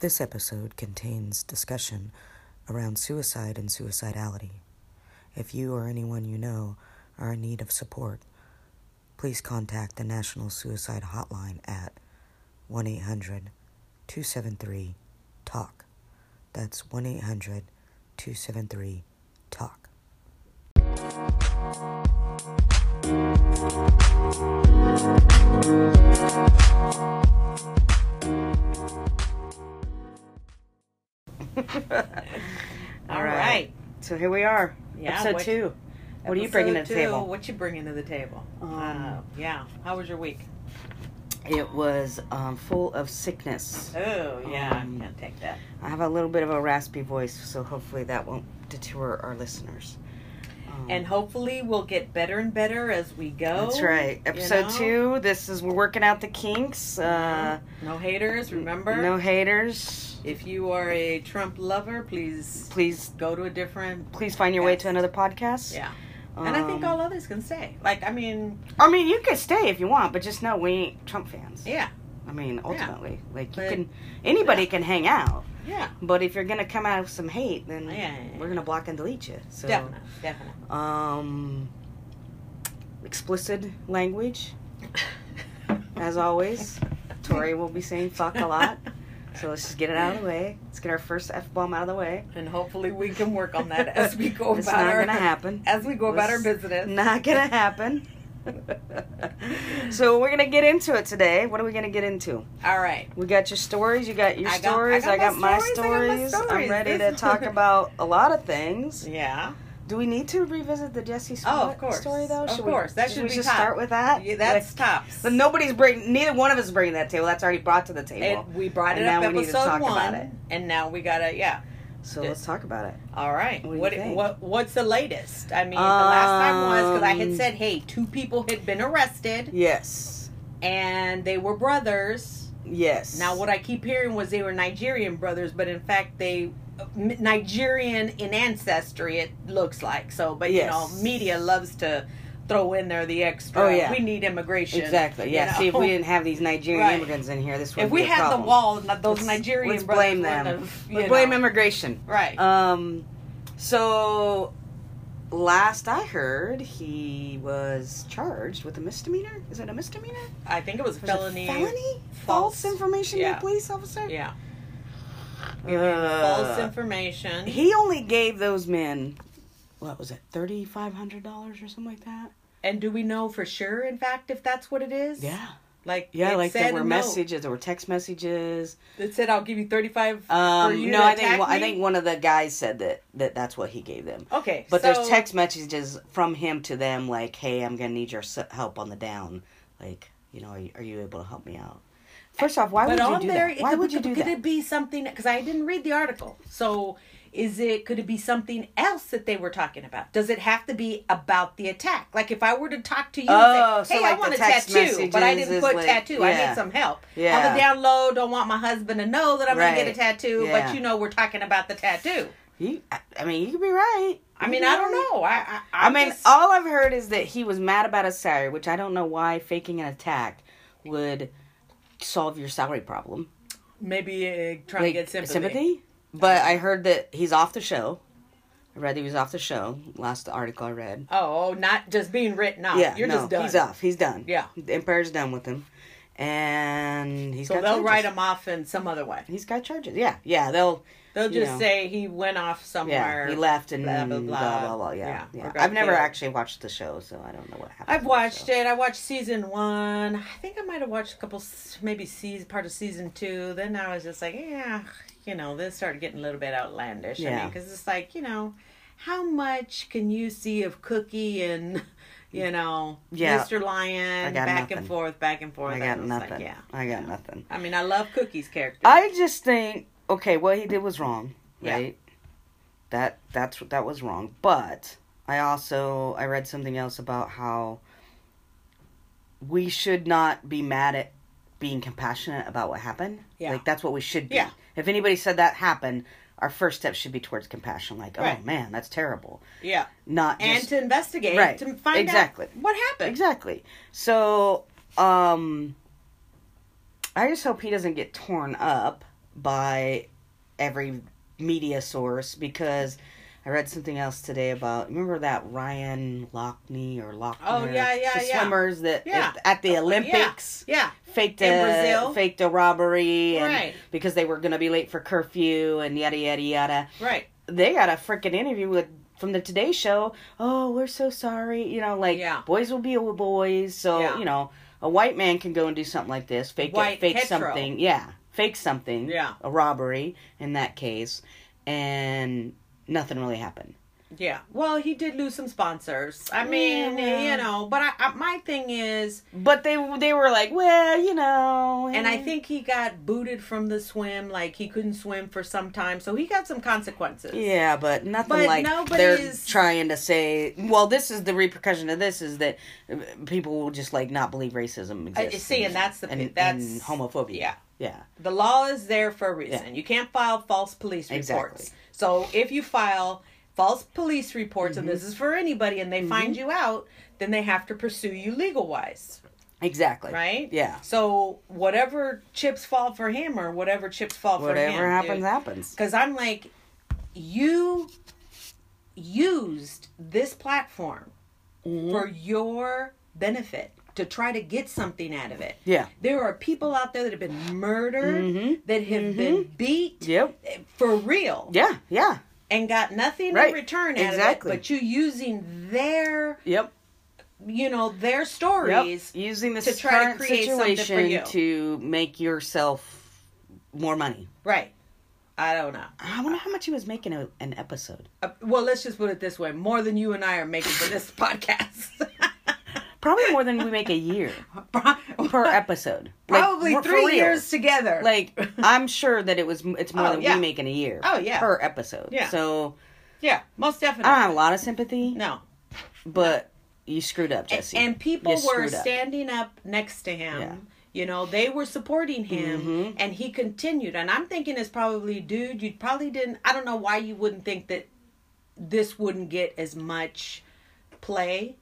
This episode contains discussion around suicide and suicidality. If you or anyone you know are in need of support, please contact the National Suicide Hotline at 1 800 273 TALK. That's 1 800 273 TALK. All right. So here we are. Yeah, episode what- two. What are you bringing to the two, table? What you bringing to the table? Um, uh, yeah. How was your week? It was um, full of sickness. Oh yeah, Um, can't take that. I have a little bit of a raspy voice, so hopefully that won't deter our listeners. And hopefully we'll get better and better as we go. that's right. you Episode know? two. This is we're working out the kinks. Uh, No haters. Remember, no haters. if you are a Trump lover, please Please, go to a different. please find your way to another podcast. Yeah. and I think Um, all others can stay. Like I mean, I mean, you can stay if you want, but just know we ain't Trump fans. yeah, I mean, ultimately, like you But- can, anybody yeah. can hang out, yeah, but if you're gonna come out with some hate, then Yeah, yeah, yeah. we're gonna block and delete you. So, definitely, definitely. Um, explicit language, as always. Tori will be saying fuck a lot, so let's just get it out of the way. Let's get our first f bomb out of the way. and hopefully we can work on that as we go It's about not our gonna happen. as we go about our business. Not gonna happen. so we're gonna get into it today. What are we gonna get into? All right. We got your stories. You got your I got- stories. I I got got, my my stories, I got my stories. stories. I'm ready to talk about a lot of things. Yeah. Do we need to revisit the Jesse Smollett Oh, of course. story though? Of course. We, That should should we be just top. start with that? yeah that's Like, tops. but nobody's bringing. Neither one of us is bringing that table. That's already brought to the table. And we brought it And up now we need to episode talk one, about it. and now we gotta yeah. so let's talk about it. All right. What what what what's the latest? I mean, the last time was because I had Um, said, hey, two people had been arrested Yes. and they were brothers. Yes. Now, what I keep hearing was they were Nigerian brothers, but in fact they Nigerian in ancestry. It looks like so, but Yes. you know, media loves to throw in there the extra. Oh, yeah. we need immigration. Exactly. you Yeah. See, if we didn't have these Nigerian Right. immigrants in here, this would if we had the wall, those Let's- Nigerian let's blame them. have, Let's blame know. immigration. Right. Um, so last I heard, he was charged with a misdemeanor. Is it a misdemeanor? I think it was Was felony. felony? False, false- information to a police officer. Yeah. Uh, false information. He only gave those men, what was it, thirty five hundred dollars or something like that. and do we know for sure, in fact, if that's what it is? Yeah, Like yeah. like there were messages, there were text messages. It said, "I'll give you thirty-five for Um, you no, I think I think one of the guys said that that that's what he gave them. Okay, But so, there's text messages from him to them like, "Hey, I'm gonna need your help on the down. Like, you know, are you, are you able to help me out?" First off, why but would you do there, that? it Why could, would you could, do could that? it be something? Because I didn't read the article, so is it? Could it be something else that they were talking about? Does it have to be about the attack? Like if I were to talk to you, Oh, and say, oh, so "Hey, I want a tattoo, but I didn't put like- tattoo. I need some help." Yeah. On the down low, don't want my husband to know that I'm gonna get a tattoo, Yeah. but you know we're talking about the tattoo. You, I- I mean, you could be right. I mean, could I don't know. I I, I I'm mean, just- all I've heard is that he was mad about a salary, which I don't know why faking an attack would solve your salary problem. maybe uh, trying Like, to get sympathy. But I heard that he's off the show. I read he was off the show. Last article I read. Oh, not just being written off. yeah, You're no, just done. he's off. He's done. Yeah. the Empire's done with him, and he's So got they'll charges. write him off in some other way. He's got charges. Yeah, yeah. They'll. They'll just know. say he went off somewhere. Yeah, he left and blah, blah blah, blah blah. blah. yeah, Yeah, yeah. I've never killed. actually watched the show, so I don't know what happened. I've watched it. I watched season one. I think I might have watched a couple, maybe season part of season two. Then I was just like, yeah, you know, this started getting a little bit outlandish. I Yeah. mean, because it's like, you know, how much can you see of Cookie and, you know, Yeah. Mr. Lyon back nothing. and forth, back and forth. I got was nothing. Like, yeah. I got nothing. I mean, I love Cookie's character. I just think okay, what he did was wrong, Yeah. right? That that's that was wrong. But I also I read something else about how we should not be mad at being compassionate about what happened. Yeah. Like that's what we should be. Yeah. If anybody said that happened, our first step should be towards compassion. Like, Right. oh man, that's terrible. yeah. Not And just to investigate, Right. to find Exactly. out what happened. Exactly. So, um, I just hope he doesn't get torn up by every media source because I read something else today about remember that Ryan Lochte or Lochner? Oh, yeah, yeah, the yeah. swimmers that Yeah. at the oh, Yeah. Olympics Yeah. faked In a Brazil. faked a robbery and Right. because they were going to be late for curfew and yada yada yada. Right. They got a freaking interview with from the Today Show. Oh, we're so sorry. You know, like Yeah. boys will be boys. So Yeah. you know, a white man can go and do something like this, fake White it, fake hetero. something. Yeah, fake something. Yeah. a robbery in that case, and nothing really happened. Yeah. Well, he did lose some sponsors. I mean, Yeah. you know, but I, I, my thing is, But they they were like, well, you know, and I eh. think he got booted from the swim. Like he couldn't swim for some time, so he got some consequences. Yeah, but nothing But like they're trying to say. Well, this is the repercussion of this is that uh, people will just like not believe racism I- exists. see, and that's the- and, that's- and homophobia. yeah. Yeah, The law is there for a reason. Yeah. You can't file false police Exactly. reports. So if you file false police reports, Mm-hmm. and this is for anybody, and they find you out, then they have to pursue you legal wise, exactly. right? Yeah. So whatever chips fall for him, or whatever chips fall for him, Whatever happens, happens. Because I'm like, you used this platform Mm-hmm. for your benefit to try to get something out of it. Yeah. There are people out there that have been murdered, Mhm. that have been beat Yep. for real, Yeah. Yeah. and got nothing Right. in return out Exactly. of it. But you using their, Yep. you know, their Yep. stories. Using this to try to create situation you. to make yourself more money. Right. I don't know. I wonder how much he was making a, an episode. Uh, well, let's just put it this way: more than you and I are making for this podcast. Probably more than we make a year per episode. Like, Probably for- for three real. years together. Like I'm sure that it was. It's more Oh, than yeah. we make in a year. Oh, yeah. per episode. Yeah. So yeah, most I definitely. don't have a lot of sympathy. no, but you screwed up, Jesse. and people You were screwed up. standing up next to him. Yeah. You know, they were supporting him, Mhm. and he continued. And I'm thinking, it's probably, dude, you probably didn't. I don't know why you wouldn't think that this wouldn't get as much play.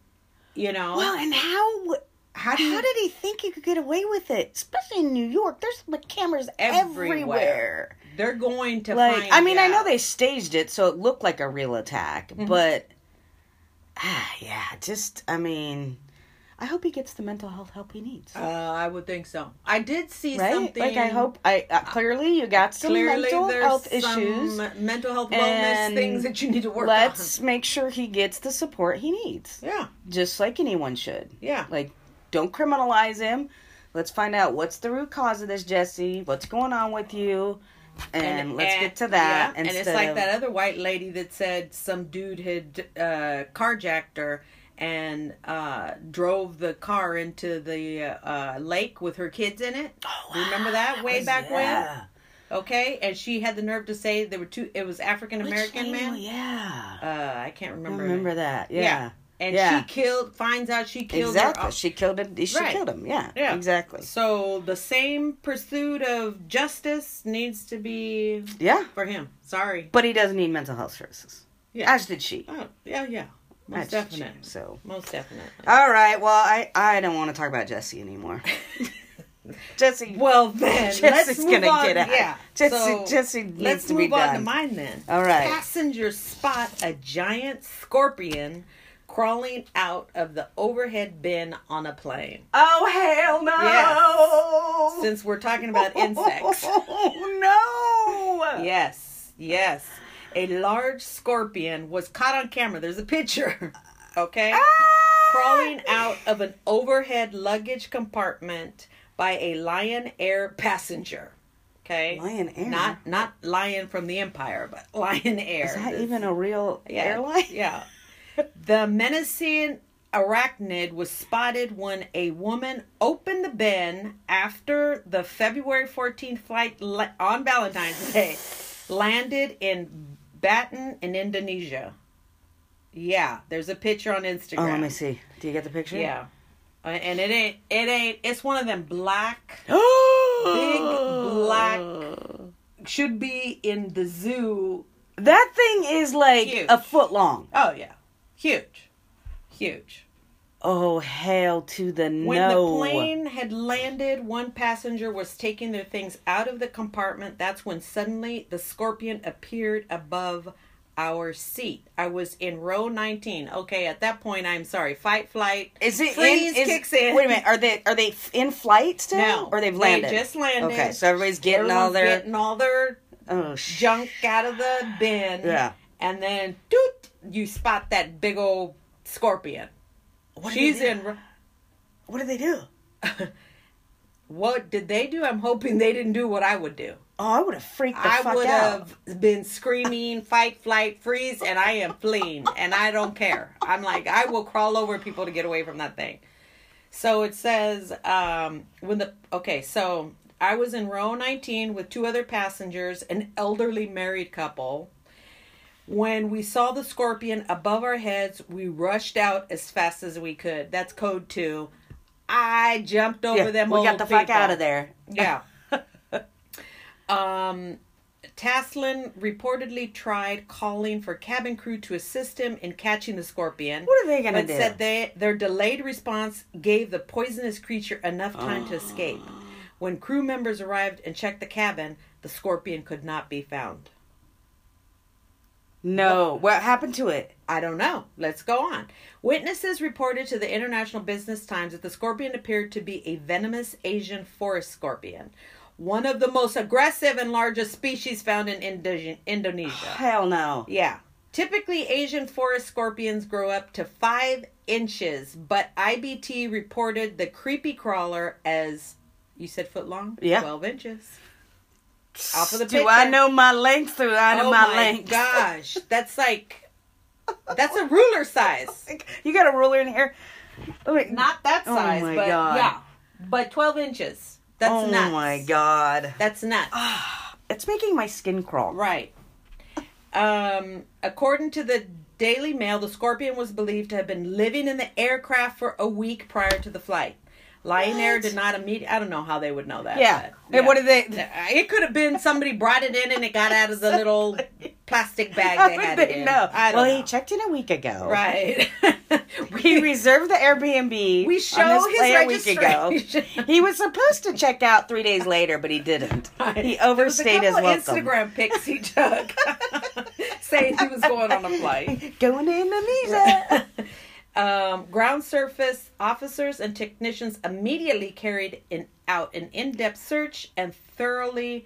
You know, Well, and how how do you how did he think he could get away with it? Especially in New York, there's like cameras Everywhere. everywhere. they're going to Like, find I mean, I know they staged it so it looked like a real attack, Mm-hmm. but ah, yeah, just I mean, I hope he gets the mental health help he needs. Uh, I would think so. I did see right? something. Like I hope I uh, clearly you got some clearly mental there's health some issues. mental health wellness and things that you need to work on. Let's make sure he gets the support he needs. Yeah, just like anyone should. yeah. Like, don't criminalize him. Let's find out what's the root cause of this, Jesse. What's going on with you, and, let's and- get to that. yeah, and it's like of- that other white lady that said some dude had uh, carjacked her and uh, drove the car into the uh, lake with her kids in it. Oh, Remember that way was- back yeah. when? Okay, and she had the nerve to say there were two. It was African American man. Yeah. Uh, I can't remember. her remember that. Yeah. Yeah. And Yeah. she killed. Finds out she killed Exactly. her. She killed him. She Right. killed him. Yeah. Yeah. Exactly. So the same pursuit of justice needs to be Yeah. for him. Sorry. But he doesn't need mental health services. Yeah. As did she. Oh, yeah, yeah. Most she. definitely. So. Most definitely. All right. Well, I I don't want to talk about Jesse anymore. Jesse. Well then, Jesse's let's gonna on. get out. Yeah. Jesse- so Jesse needs let's to move be on to mine then. All right. Passenger spot a giant scorpion crawling out of the overhead bin on a plane. Oh hell no! Since we're talking about insects. Oh no! Yes, yes. A large scorpion was caught on camera. There's a picture. Okay? Ah! Crawling out of an overhead luggage compartment by a Lion Air passenger. Okay? Lion Air? Not not Lyon from the Empire, but Lion Air. Is that This- even a real yeah, airline? Yeah. The menacing arachnid was spotted when a woman opened the bin after the February 14th flight on Valentine's Day landed in Baton in Indonesia. Yeah, there's a picture on Instagram. Oh, let me see. Do you get the picture? Yeah. Uh, And it ain't it ain't it's one of them black Big black- should be in the zoo. That thing is like Huge. a foot long. Oh yeah. Huge. Huge. Oh hell to the When no! When the plane had landed, one passenger was taking their things out of the compartment. That's when suddenly the scorpion appeared above our seat. I was in row 19. Okay, at that point, I'm sorry. Fight, flight. Is it freeze in, is, kicks in? Wait a minute. Are they are they in flight still? No, or they've they landed? just landed. Okay, so everybody's getting all their getting all their oh sh- junk out of the bin. Yeah. And then, doot, you spot that big old scorpion. What She's in. What did they do? What did they do? I'm hoping they didn't do what I would do. Oh, I would have freaked the I fuck would have been screaming, fight, flight, freeze, and I am fleeing, and I don't care. I'm like, I will crawl over people to get away from that thing. So it says, um, when the okay, so I was in row 19 with two other passengers, an elderly married couple. When we saw the scorpion above our heads, we rushed out as fast as we could. That's code two. I jumped over Yeah, them. we got the fuck out of there. Yeah. um, Taslin reportedly tried calling for cabin crew to assist him in catching the scorpion. What are they gonna but do? said they their delayed response gave the poisonous creature enough time to escape. When crew members arrived and checked the cabin, the scorpion could not be found. No, what happened to it? I don't know. Let's go on. Witnesses reported to the International Business Times that the scorpion appeared to be a venomous Asian forest scorpion, one of the most aggressive and largest species found in Indo- Indonesia. Hell no. Yeah. Typically, Asian forest scorpions grow up to five inches, but IBT reported the creepy crawler as, you said foot long? Yeah. 12 inches. Off of the Do I know my length or I know oh my, my length? gosh. That's like, that's a ruler size. You got a ruler in here? Oh, wait. Not that Oh size, my but God. yeah. But 12 inches. That's oh nuts. my god. That's nuts. It's making my skin crawl. Right. Um, according to the Daily Mail, the scorpion was believed to have been living in the aircraft for a week prior to the flight. Lion Air did not immediately. I don't know how they would know that. Yeah. but, And what did they? It could have been somebody brought it in and it got out of the little plastic bag How they had they it in. know? Well, don't he know. checked in a week ago. Right. He reserved the Airbnb. we show his a week ago. He was supposed to check out three days later, but he didn't. He overstayed his was a couple welcome. Instagram pics he took, saying he was going on a flight. Going to Indonesia. Um, ground surface officers and technicians immediately carried in, out an in-depth search and thoroughly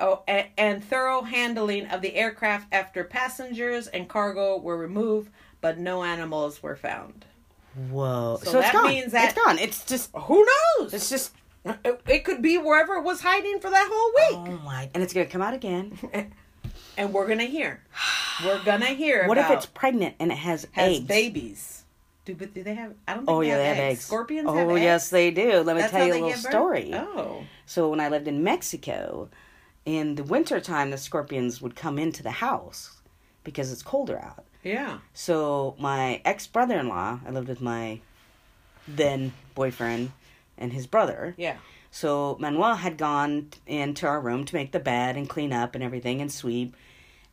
oh, a, and thorough handling of the aircraft after passengers and cargo were removed, but no animals were found. Whoa! So So, it's that gone. means that- it's gone. It's just. Who knows? It's just. It, it could be wherever it was hiding for that whole week, Oh my! And it's gonna come out again. and we're gonna hear. We're gonna hear. What if it's pregnant and it has, has eggs? babies. Do but do they have? I don't think Oh they yeah, have they have eggs. eggs. Scorpions Oh have eggs. yes, they do. Let me That's tell you a little story. Oh, So when I lived in Mexico, in the wintertime, the scorpions would come into the house because it's colder out. yeah. So my ex brother in law, I lived with my then boyfriend and his brother. Yeah. So Manuel had gone into our room to make the bed and clean up and everything and sweep.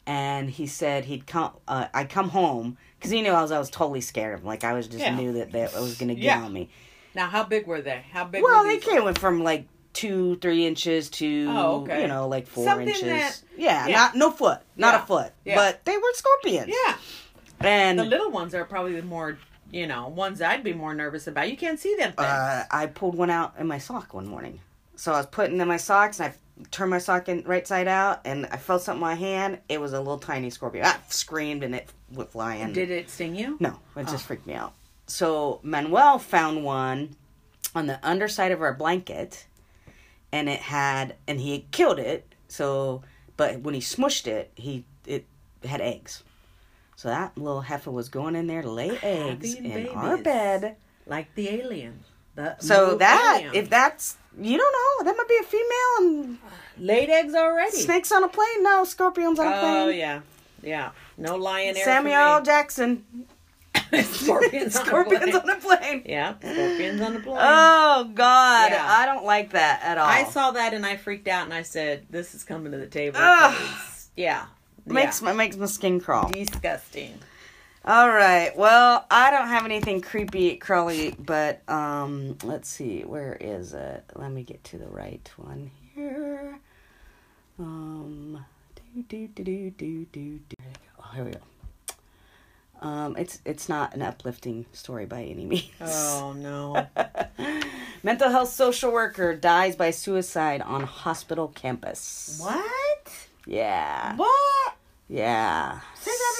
And he said he'd come. Uh, I come home because he knew I was. I was totally scared of him. Like I was just Yeah. knew that that was gonna get Yeah. on me. Now, how big were they? How big? Well, were they came from like two, three inches to Oh, okay. you know like four Something inches. that- yeah, yeah. not no foot, not a foot, but they were scorpions. Yeah. and The little ones are probably the more, you know, ones I'd be more nervous about. You can't see them things. uh, I pulled one out in my sock one morning. So I was putting in my socks, and I turned my sock in right side out, and I felt something in my hand. It was a little tiny scorpion. I screamed, and it went flying. Did it sting you? No, it just Oh. freaked me out. So Manuel found one on the underside of our blanket, and it had, and he had killed it. So, but when he smushed it, he it had eggs. So that little heifer was going in there to lay eggs Having in our bed. Like the alien. The So that Alien. if that's you don't know, that might be a female and laid eggs already. snakes on a plane. No, scorpions on a oh, plane. Oh yeah, yeah. No lion. Samuel Jackson. scorpions. on a Scorpions plane. on a plane. Yeah, scorpions on the plane. Oh God, Yeah. I don't like that at all. I saw that and I freaked out and I said, "This is coming to the table." Yeah, makes yeah. my makes my skin crawl. disgusting. All right. Well, I don't have anything creepy, crawly, but um, let's see. Where is it? Let me get to the right one here. Um, do do do do do do. do. Oh, here we go. Um, it's it's not an uplifting story by any means. Oh no. Mental health social worker dies by suicide on hospital campus. what? Yeah. What? Yeah. Say that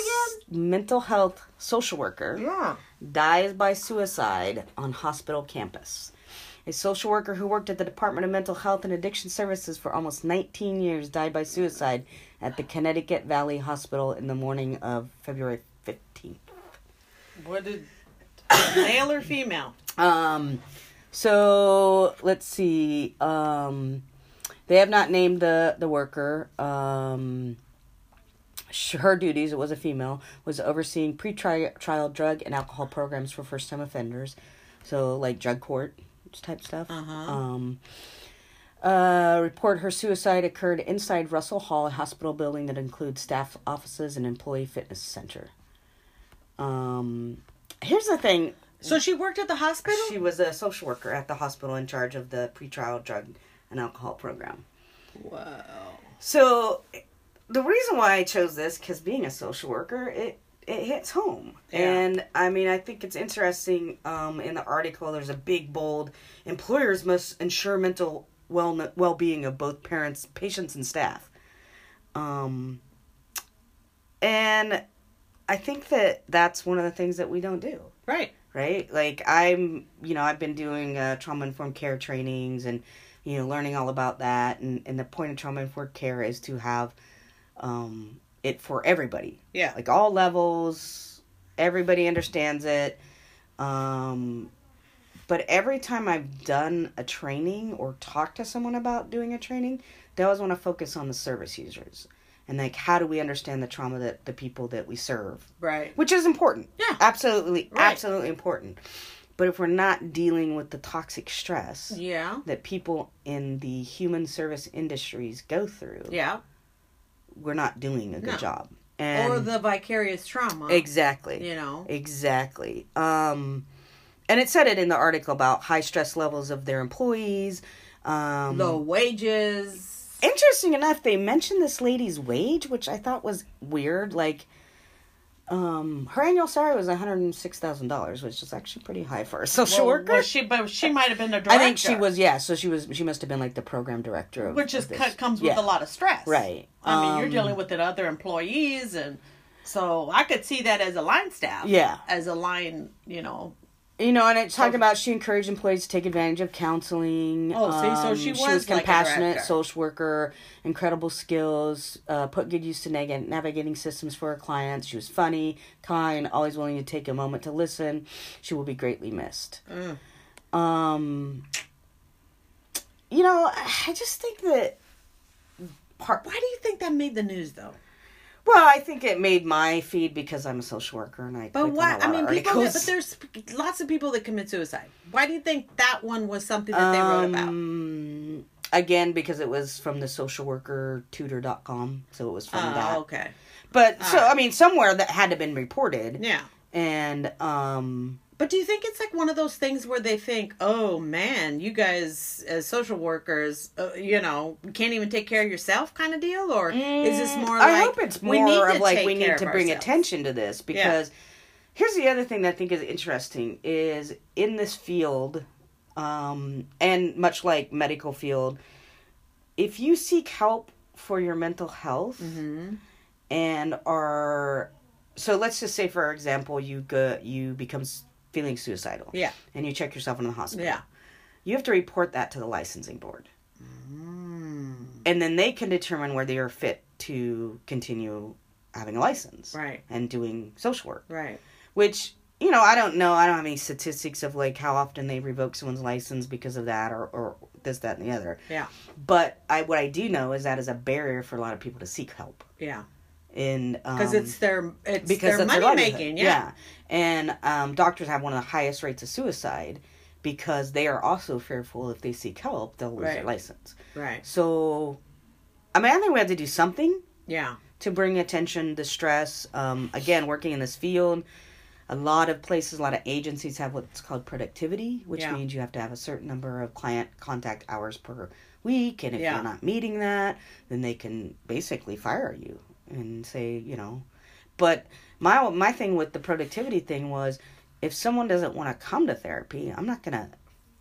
again. Mental health social worker. Yeah. dies by suicide on hospital campus. A social worker who worked at the Department of Mental Health and Addiction Services for almost 19 years died by suicide at the Connecticut Valley Hospital in the morning of February 15th. What did male or female? Um, so let's see. Um, they have not named the the worker. Um, her duties, it was a female, was overseeing pre-trial drug and alcohol programs for first-time offenders. So like drug court type stuff. Uh-huh. Um, uh, report her suicide occurred inside Russell Hall, a hospital building that includes staff offices and employee fitness center. Um, here's the thing. So she worked at the hospital? She was a social worker at the hospital in charge of the pre-trial drug and alcohol program. Wow. So, the reason why I chose this, because being a social worker, it it hits home, Yeah. and I mean, I think it's interesting. Um, in the article, there's a big bold: employers must ensure mental well well being of both parents, patients, and staff. Um, and I think that that's one of the things that we don't do Right. right? Like I'm, you know, I've been doing uh, trauma informed care trainings and you know learning all about that. And and the point of trauma informed care is to have um, it for everybody, Yeah. like all levels. Everybody understands it. Um, but every time I've done a training or talked to someone about doing a training, they always want to focus on the service users and like how do we understand the trauma that the people that we serve Right. which is important. Yeah. Absolutely, Right. absolutely important. But if we're not dealing with the toxic stress Yeah. that people in the human service industries go through, Yeah. We're not doing a good No. job. And or the vicarious trauma. exactly, You know. exactly. Um, and it said it in the article about high stress levels of their employees. Um, Low wages. Interesting enough, they mentioned this lady's wage, which I thought was weird. Like, um, her annual salary was one hundred and six thousand dollars, which is actually pretty high for a social Well, worker. well, she, but she might have been a director. I think she was, yeah. So she was, she must have been like the program director, of, which is of comes with Yeah. a lot of stress. Right. I mean, you're Um, dealing with the other employees, and so I could see that as a line staff. Yeah. As a line, you know. You know, and it talked So- about she encouraged employees to take advantage of counseling. Oh, see, so Um, she she was was like a compassionate, social worker, incredible skills, uh, put good use to neg- navigating systems for her clients. She was funny, kind, always willing to take a moment to listen. She will be greatly missed. Mm. Um, you know, I just think that part. Why do you think that made the news, though? Well, I think it made my feed because I'm a social worker and I. But why? I mean, people. But there's lots of people that commit suicide. Why do you think that one was something that they wrote about? Um, Again, because it was from the social worker tutor.com, so it was from Oh, that. okay. But so I mean, somewhere that had to been reported, Yeah. and um, But do you think it's like one of those things where they think, "Oh man, you guys as social workers, uh, you know, can't even take care of yourself," kind of deal, or is this more? Mm, I like, hope it's we need more to of like we need to bring ourselves? attention to this because here's the other thing that I think is interesting is in this field, um, and much like medical field, if you seek help for your mental health Mhm. and are so let's just say for example you go you become feeling suicidal Yeah. and you check yourself in the hospital Yeah. you have to report that to the licensing board Mm. and then they can determine whether you're fit to continue having a license Right. and doing social work Right. which you know i don't know i don't have any statistics of like how often they revoke someone's license because of that or, or this that and the other Yeah. but i what i do know is that is a barrier for a lot of people to seek help Yeah. In Because um, it's their it's because their that's their money making. Yeah. and um, doctors have one of the highest rates of suicide because they are also fearful if they seek help they'll lose their license Right. so i mean i think we have to do something Yeah. to bring attention to stress. Um, again, working in this field, a lot of places, a lot of agencies have what's called productivity, which Yeah. means you have to have a certain number of client contact hours per week. And if Yeah. you're not meeting that, then they can basically fire you and say, you know. But my my thing with the productivity thing was, if someone doesn't want to come to therapy, I'm not gonna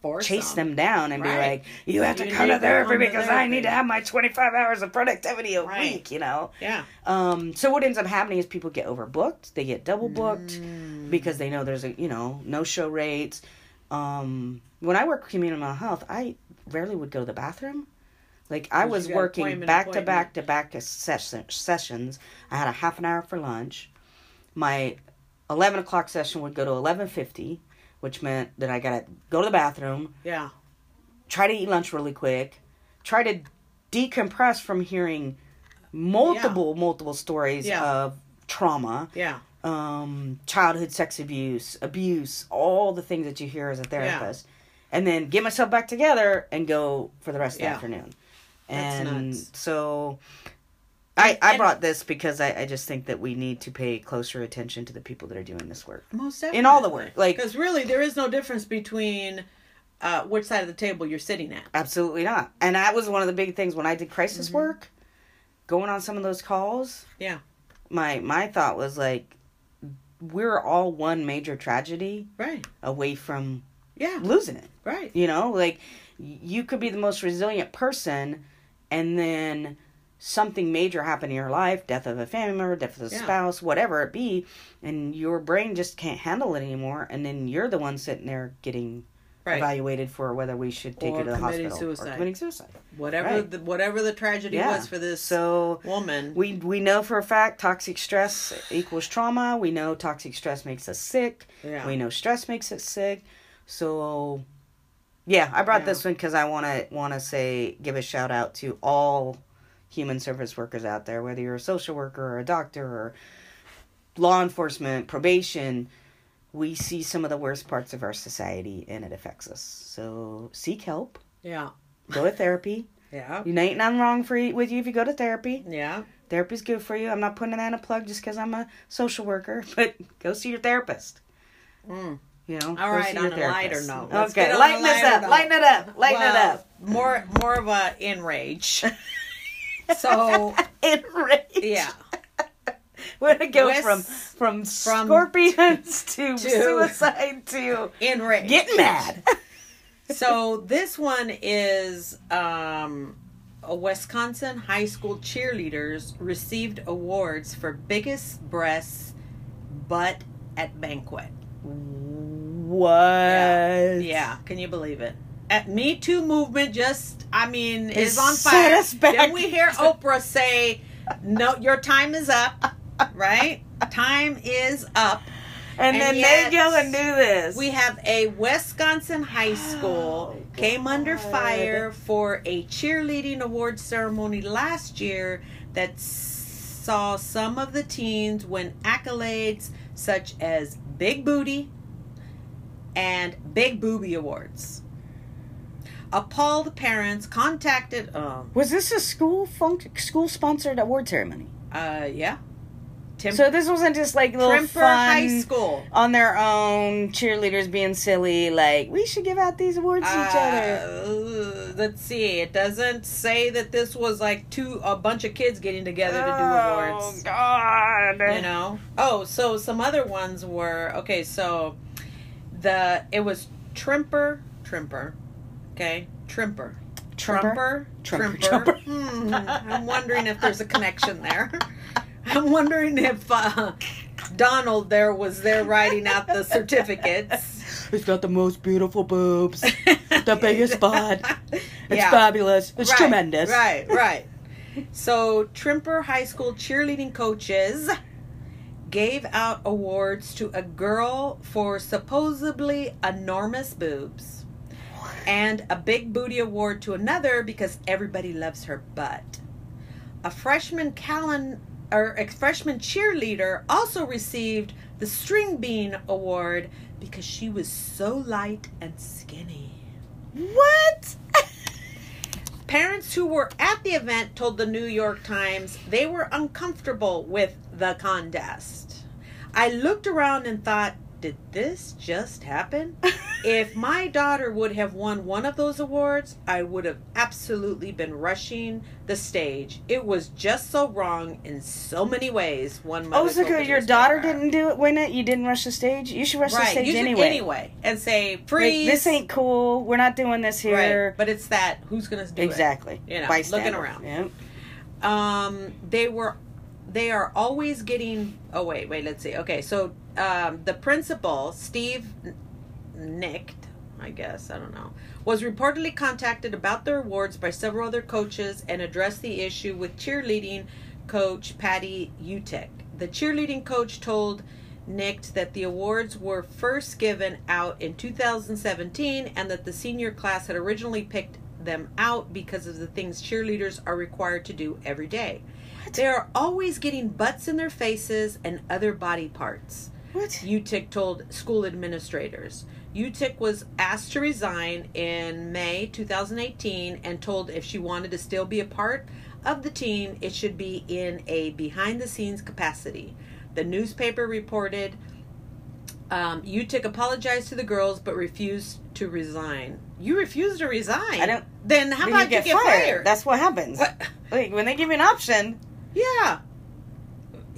Force chase them down and be like, "You have to You come to to therapy come to because I need to have my 25 hours of productivity a Right. week," you know. Yeah. Um, so what ends up happening is people get overbooked, they get double booked Mm. because they know there's a you know no show rates. Um, when I work community mental health, I rarely would go to the bathroom. Like I was working back to back to back to session, sessions. I had a half an hour for lunch. My eleven o'clock session would go to eleven fifty, which meant that I gotta go to the bathroom, Yeah. try to eat lunch really quick, try to decompress from hearing multiple multiple stories Yeah. of trauma Yeah. um, childhood sex abuse, abuse, all the things that you hear as a therapist, and then get myself back together and go for the rest of the afternoon. And so I, I and- brought this because I, I just think that we need to pay closer attention to the people that are doing this work. Most definitely. In all the work, like- because really there is no difference between uh, which side of the table you're sitting at. Absolutely not. And that was one of the big things when I did crisis Mm-hmm. work, going on some of those calls. Yeah. My my thought was like, we're all one major tragedy Right. away from Yeah. losing it. Right. You know, like you could be the most resilient person and then something major happen in your life, death of a family member, death of a Yeah. spouse, whatever it be, and your brain just can't handle it anymore and then you're the one sitting there getting Right. evaluated for whether we should take Or her to the committing hospital suicide. or committing suicide. Whatever Right. the whatever the tragedy Yeah. was for this So woman. we we know for a fact toxic stress equals trauma. We know toxic stress makes us sick. yeah. We know stress makes us sick. So, yeah, I brought Yeah. this one because I want to want to say give a shout out to all human service workers out there, whether you're a social worker or a doctor or law enforcement, probation. We see some of the worst parts of our society, and it affects us. So seek help. yeah. Go to therapy. Yeah. You ain't nothing wrong for you, with you if you go to therapy. Yeah. Therapy's good for you. I'm not putting that in a plug just because I'm a social worker, but go see your therapist. Mm. You know, All right, on a lighter note. Let's Okay, get lighten this up. note. Lighten it up. Lighten Well, it up. More more of a enrage. so Enraged. yeah. We're gonna go Wes- from from from- scorpions to, to- suicide to Enrage. getting mad. so this one is um a Wisconsin high school cheerleaders received awards for biggest breasts butt at banquet. What? Yeah, can you believe it? At Me Too movement just I mean It is on fire. us back. Then we hear Oprah say, "No, your time is up." Right? Time is up. And, And then yet, they go and do this. We have a Wisconsin high oh, school Oh, came under fire for a cheerleading award ceremony last year that saw some of the teens win accolades such as Big Booty and Big Booby Awards. Appalled parents contacted. Uh, was this a school func- school sponsored award ceremony? uh yeah. Tim- So this wasn't just like little Trimper fun High School. on their own cheerleaders being silly. Like we should give out these awards to each other. Uh, let's see. It doesn't say that this was like two a bunch of kids getting together to do awards. Oh God! You know. Oh, so some other ones were okay. So the it was Trimper, Trimper, okay, Trimper, Trumper? Trumper, Trumper, Trimper. Hmm, I'm wondering if there's a connection there. I'm wondering if uh, Donald there was there writing out the certificates. It's got the most beautiful boobs, the biggest butt. It's Yeah. fabulous. It's Right, tremendous. Right, right. So, Trimper High School cheerleading coaches gave out awards to a girl for supposedly enormous boobs and a big booty award to another because everybody loves her butt. A freshman Callan or a freshman cheerleader also received the string bean award because she was so light and skinny. What? Parents who were at the event told the New York Times they were uncomfortable with the contest. I looked around and thought, did this just happen? if my daughter would have won one of those awards, I would have absolutely been rushing the stage. It was just so wrong in so many ways. One Oh, so good. Your daughter didn't do it, win it. You didn't rush the stage. You should rush the stage anyway. anyway, and say Like, freeze. this ain't cool. We're not doing this here. right. But it's that who's gonna do it? exactly. You know, Bystander. looking around. Yep. um they were they are always getting oh wait wait let's see okay so um the principal steve nicked i guess i don't know was reportedly contacted about the awards by several other coaches and addressed the issue with cheerleading coach patty utek the cheerleading coach told nicked that the awards were first given out in 2017 and that the senior class had originally picked them out because of the things cheerleaders are required to do every day. They are always getting butts in their faces and other body parts. What? UTIC told school administrators. UTIC was asked to resign in May 2018 and told if she wanted to still be a part of the team, it should be in a behind the scenes capacity. The newspaper reported um, UTIC apologized to the girls but refused to resign. You refused to resign? I don't- Then how Then about you get, fired? That's what happens. What? Like when they give you an option. Yeah.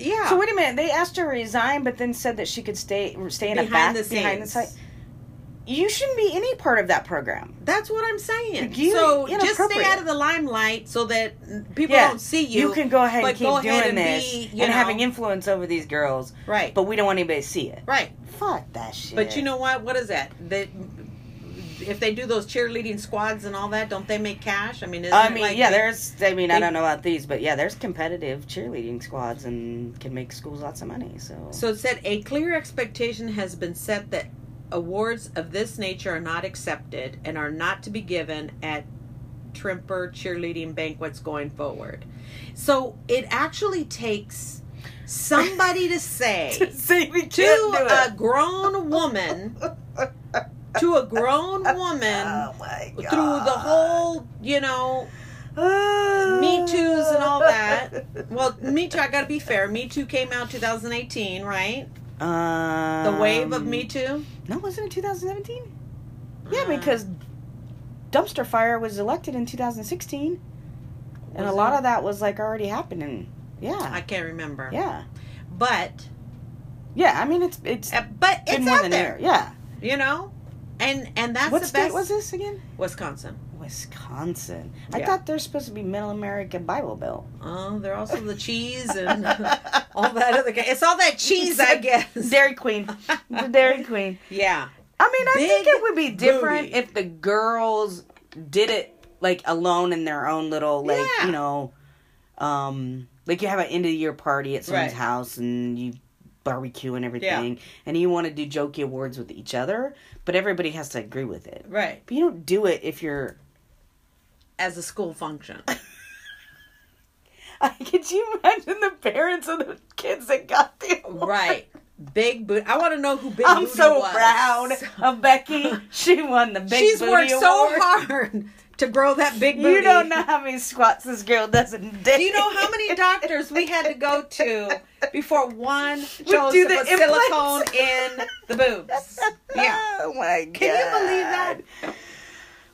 Yeah. So wait a minute. They asked her to resign, but then said that she could stay stay in a behind back the behind the scenes. site. You shouldn't be any part of that program. That's what I'm saying. You- so just stay out of the limelight so that people Yeah, don't see you. You can go ahead and keep doing and this be, and know- having influence over these girls, right, but we don't want anybody to see it. right. Fuck that shit. But you know what? What is that? That if they do those cheerleading squads and all that, don't they make cash? I mean, I mean, like yeah, they- there's. I mean, I don't know about these, but yeah, there's competitive cheerleading squads and can make schools lots of money. So, So it said a clear expectation has been set that awards of this nature are not accepted and are not to be given at Trimper cheerleading banquets going forward. So it actually takes somebody to say to do a grown woman to a grown woman oh through the whole, you know. Me Too's and all that. Well, Me Too, I gotta be fair. Me Too came out 2018, right? Um, The wave of Me Too? No, wasn't it 2017? Yeah, Uh, because Dumpster Fire was elected in 2016, and a lot it? of that was like already happening. Yeah, I can't remember. yeah, But, yeah. I mean, it's it's uh, but it's more out than there, a. Yeah. you know? And and that's what the state best. was this again? Wisconsin. Wisconsin. I thought they're supposed to be Middle America Bible Belt. Oh, they're also the cheese and all that other. It's all that cheese, I guess. Dairy Queen. The Dairy Queen. Yeah. I mean, I think it would be different booty. if the girls did it like alone in their own little like Yeah. you know, um, like you have an end of the year party at someone's Right. house and you barbecue and everything, and you want to do jokey awards with each other, but everybody has to agree with it. Right. But you don't do it if you're. As a school function. I, Could you imagine the parents of the kids that got the award? right. Big boot. I want to know who Big boot. I'm Booty so was. proud of Becky. She won the big boot. She's booty worked so hard to grow that big booty. You don't know how many squats this girl does a day. Do you know how many doctors we had to go to before one chose do to the put silicone in the boobs? Yeah. Oh my god. Can you believe that?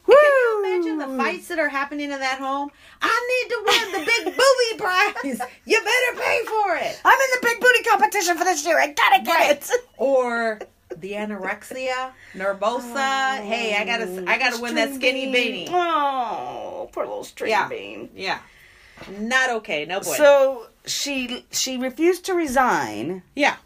Woo! Can you imagine the fights that are happening in that home? I need to win the big booby prize. You better pay for it. I'm in the big booty competition for this year. I gotta get Right. it. Or the anorexia nervosa. hey, I gotta, I gotta win that skinny beanie. Oh, poor little string Yeah. bean. Yeah, not okay. No boy. So she she refused to resign. yeah,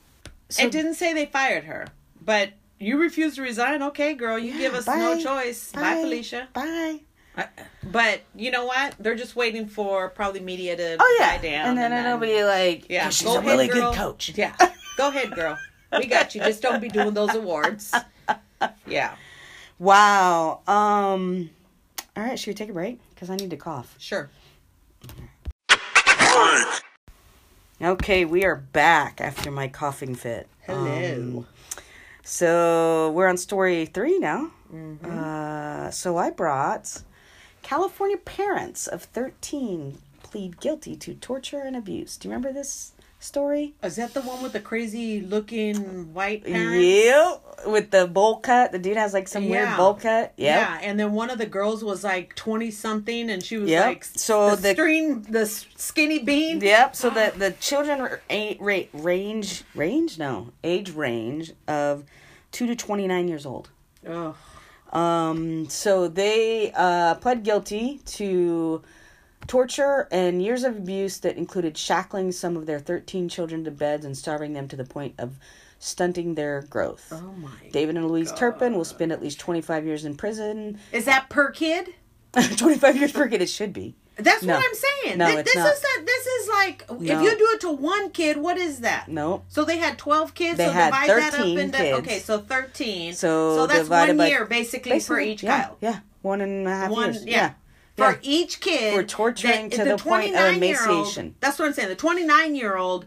So it didn't say they fired her, but you refused to resign. Okay, girl, you Yeah, give us no choice. Bye, Bye. Felicia. Bye. Uh, But you know what? They're just waiting for probably media to Oh yeah, die down, and then it'll be like, yeah, yeah, she's a really girl. good coach. Yeah, go ahead, girl. We got you. Just don't be doing those awards. Yeah, Wow. Um. All right, should we take a break? Because I need to cough. sure. Okay, we are back after my coughing fit. Hello. Um, so we're on story three now. Mm-hmm. Uh, so I brought California parents of 13 plead guilty to torture and abuse. Do you remember this story? Is that the one with the crazy looking white parents? Yep. With the bowl cut. The dude has like some weird bowl cut. Yep. Yeah, and then one of the girls was like twenty something, and she was Yep. like So the, the- string, the skinny bean. Yep. So the the children are a, ra- range range no age range of two to twenty nine years old. Ugh. Um. So they uh, pled guilty to torture and years of abuse that included shackling some of their thirteen children to beds and starving them to the point of stunting their growth. Oh my! David and Louise Turpin will spend at least twenty five years in prison. Is that per kid? twenty five years per kid. It should be. That's No. what I'm saying. No, Th- it's this not. is a, this is like if you do it to one kid, what is that? No. So they had twelve kids. They so had divide that up 13 into kids. okay, so thirteen. So so that's one year basically, for each yeah, child. Yeah, one and a half One, years. yeah. Yeah. For each kid, For torturing that- to the point of 29-year-old emaciation. That's what I'm saying. The 29 year old,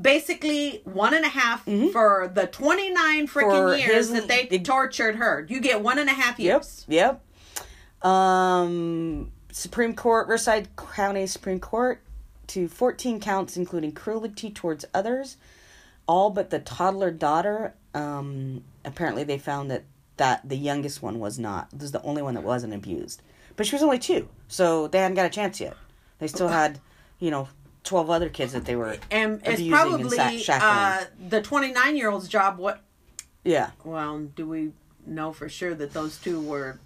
basically one and a half for the 29 Mm-hmm. Freaking years his- that they it- tortured her. You get one and a half Yep. years. Yep. Um, Supreme Court, Riverside County Supreme Court, to 14 counts, including cruelty towards others, all but the toddler daughter. Um, apparently, they found that that the youngest one was not. This is the only one that wasn't abused, but she was only two, so they hadn't got a chance yet. They still had, you know, 12 other kids that they were And it's abusing probably and sa- shackling. uh, the 29 year old's job. What? yeah. Well, do we know for sure that those two were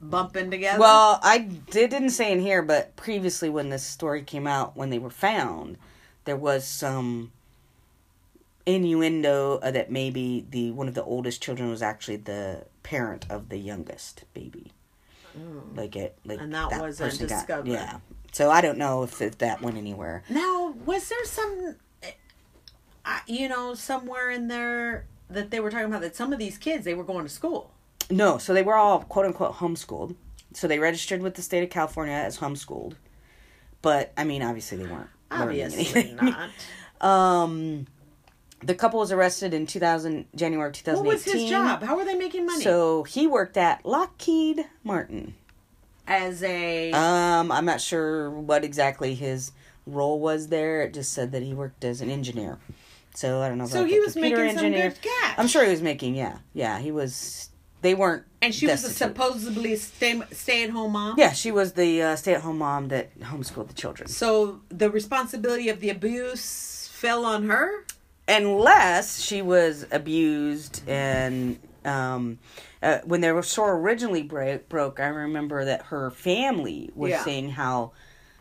bumping together? Well, I did, didn't say in here, but previously when this story came out, when they were found, there was some innuendo uh, that maybe the one of the oldest children was actually the parent of the youngest baby. Like it, like And that wasn't person got- yeah. So I don't know if, if that went anywhere. Now, was there some, uh, you know, somewhere in there that they were talking about that some of these kids they were going to school? No, so they were all quote unquote homeschooled. So they registered with the state of California as homeschooled. But I mean, obviously they weren't. Obviously not. Um, the couple was arrested in 2000 January of 2018. What was his job? How were they making money? So he worked at Lockheed Martin. as a Um, I'm not sure what exactly his role was there. It just said that he worked as an engineer. So I don't know. So like he a was making some good cash. I'm sure he was making. Yeah, yeah. He was. They weren't. And she was a supposedly stay stay at home mom. Yeah, she was the uh, stay-at-home mom that homeschooled the children. So the responsibility of the abuse fell on her. Unless she was abused and um uh, when their were so originally break, broke i remember that her family was Yeah. saying how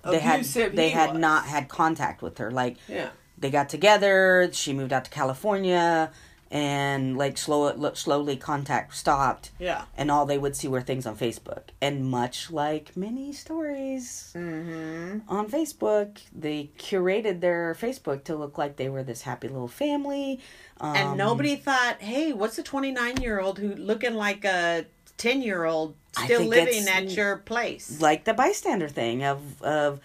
they had they had was. not had contact with her like Yeah. they got together she moved out to california and like slow slowly contact stopped Yeah. and all they would see were things on facebook and much like many stories Mm-hmm. on Facebook. They curated their Facebook to look like they were this happy little family. Um, And nobody thought, hey, what's a 29 year old who looking like a 10 year old still living at your place? like the bystander thing of of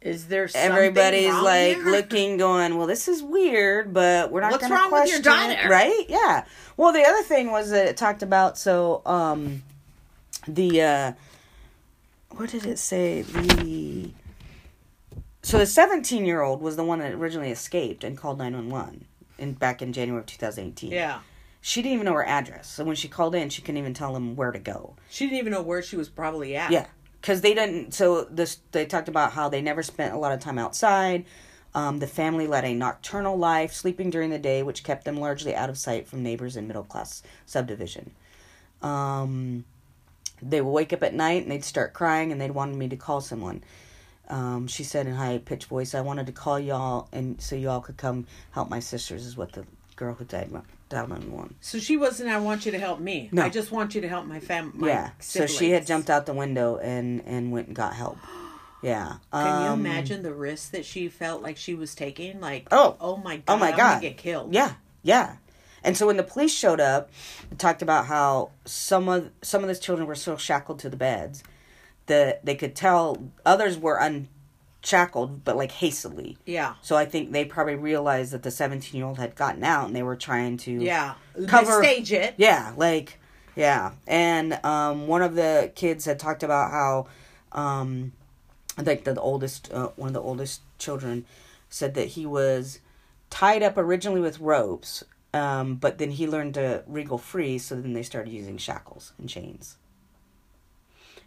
Is there something everybody's like here? looking, going, "Well, this is weird, but we're not What's gonna wrong with your question it," right?" Yeah. Well, the other thing was that it talked about so um the uh what did it say the so the 17 year old was the one that originally escaped and called 911 in back in January of 2018. Yeah. She didn't even know her address. So when she called in, she couldn't even tell them where to go. She didn't even know where she was probably at. Yeah, because they didn't. So this they talked about how they never spent a lot of time outside. Um, the family led a nocturnal life, sleeping during the day, which kept them largely out of sight from neighbors in middle class subdivision. Um, they would wake up at night and they'd start crying, and they'd wanted me to call someone. Um, she said in high pitched voice, "I wanted to call y'all, and so y'all could come help my sisters." Is what the girl who died dialed on one. So she wasn't, I want you to help me. No. I just want you to help my family. Yeah. So she had jumped out the window and and went and got help. Yeah. Can you Um, imagine the risk that she felt like she was taking? Like, Oh. oh my god, Oh my I'm God. get killed. Yeah. Yeah. And so when the police showed up, talked about how some of some of those children were so shackled to the beds that they could tell others were unshackled, but like hastily. yeah, So I think they probably realized that the seventeen year old had gotten out, and they were trying to yeah. Cover- stage it. yeah, like Yeah, and um, one of the kids had talked about how, um, like the, the oldest, uh, one of the oldest children, said that he was tied up originally with ropes, um, but then he learned to wriggle free. So then they started using shackles and chains,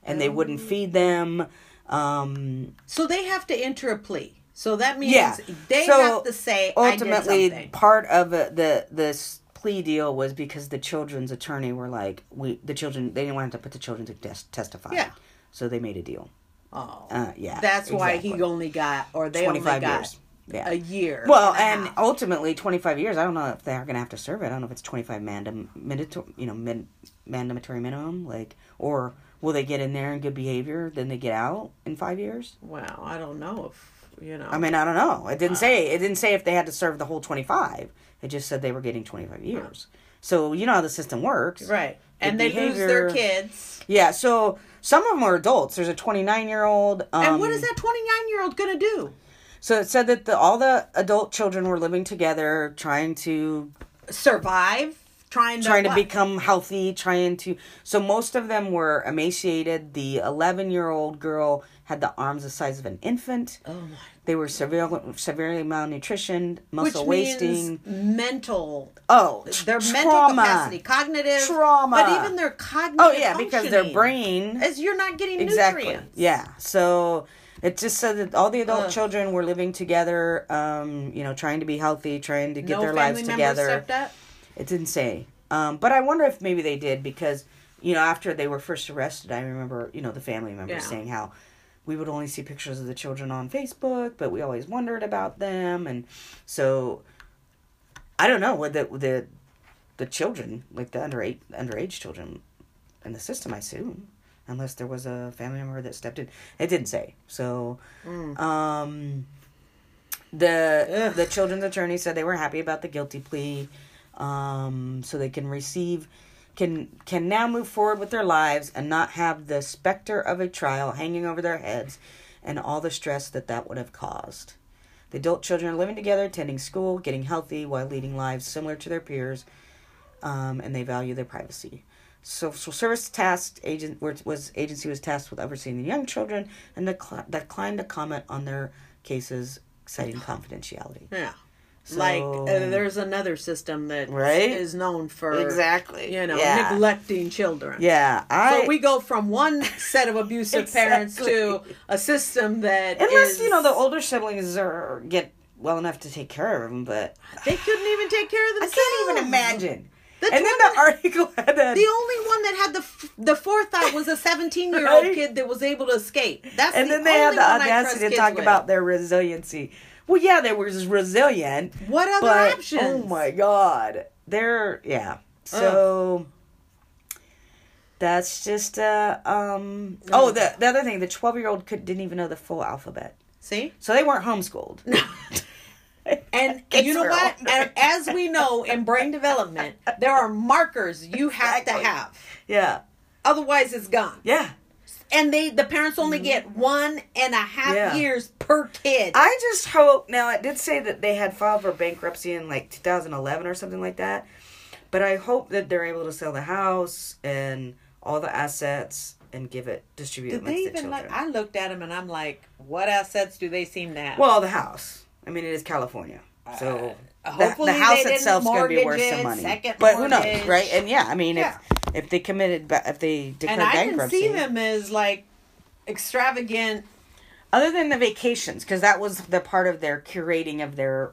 and they wouldn't Oh. feed them. Um, So they have to enter a plea. So that means Yeah. they So, have to say ultimately part of the this plea deal was because the children's attorney were like we the children they didn't want to put the children to tes- testify Yeah. so they made a deal Oh, uh, yeah that's why he only got, or they only got years yeah a year. well and, and ultimately 25 years i don't know if they're gonna have to serve it i don't know if it's 25 mandam mandatory you know mandatory minimum like or will they get in there in good behavior then they get out in five years well, I don't know if you know. I mean, I don't know. It Uh. didn't say. It didn't say if they had to serve the whole twenty five. It just said they were getting twenty five years. So you know how the system works, right, and they lose their kids. Yeah. So some of them are adults. There's a twenty nine year old. Um, and what is that twenty nine year old gonna do? So it said that the, all the adult children were living together, trying to Survive, trying to trying to what? become healthy, trying to. So most of them were emaciated. The eleven year old girl had the arms the size of an infant. Oh my. They were severely severely malnutritioned, Which muscle means wasting. mental, Oh, their trauma. mental capacity, cognitive Trauma. but even their cognitive. Oh yeah, because their brain is you're not getting exactly. nutrients. Yeah. So it just said that all the adult Ugh. children were living together, um, you know, trying to be healthy, trying to get no their lives together. It didn't say. Um, but I wonder if maybe they did because, you know, after they were first arrested, I remember, you know, the family members Yeah. saying how we would only see pictures of the children on Facebook, but we always wondered about them. And so I don't know what the, the, the children, like the under eight, underage children in the system, I assume, unless there was a family member that stepped in. It didn't say. So, Mm. um, the Ugh. the children's attorney said they were happy about the guilty plea, um, so they can receive can can now move forward with their lives and not have the specter of a trial hanging over their heads, and all the stress that that would have caused. The adult children are living together, attending school, getting healthy while leading lives similar to their peers, um, and they value their privacy. Social service tasked agent was- was agency was tasked with overseeing the young children and decli- declined to comment on their cases, citing confidentiality. Yeah. So- like uh, there's another system that is Right? known for Exactly. you know Yeah. neglecting children. Yeah, I. So we go from one set of abusive parents to a system that unless is- you know the older siblings are get well enough to take care of them, but they couldn't even take care of themselves. I can't even imagine. The and then the article had that. The only one that had the f- the forethought was a 17 year old Right? kid that was able to escape. That's and the then they had the audacity to talk with. about their resiliency. Well, yeah, they were just resilient, what other but options. oh my god, they're yeah. So that's just uh um. Oh, the the other thing, the twelve year old could didn't even know the full alphabet, See, so they weren't homeschooled. and you know what? And as we know in brain development, there are markers you have Exactly. to have. yeah, Otherwise, it's gone. yeah. And they the parents only get one and a half Mm-hmm. Yeah. years per kid. I just hope. Now, it did say that they had filed for bankruptcy in like 2011 or something like that. But I hope that they're able to sell the house and all the assets and give it, distribute Did they the even children. like? I looked at them and I'm like, what assets do they seem to have? well, the house. I mean, it is California. So Uh, the, hopefully the house they didn't itself's going to be worth some money. But who knows, right? And yeah, I mean, Yeah. if if they committed, if they declared and I bankruptcy. see them as like extravagant. Other than the vacations, because that was the part of their curating of their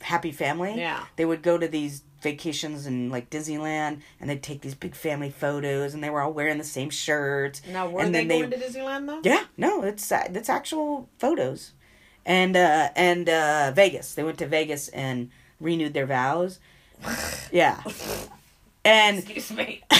happy family. Yeah. They would go to these vacations in like Disneyland and they'd take these big family photos and they were all wearing the same shirts. Now, were and they then going to Disneyland though? Yeah, no, it's uh, it's actual photos. And uh and uh Vegas. They went to Vegas and renewed their vows. Yeah. And Excuse me.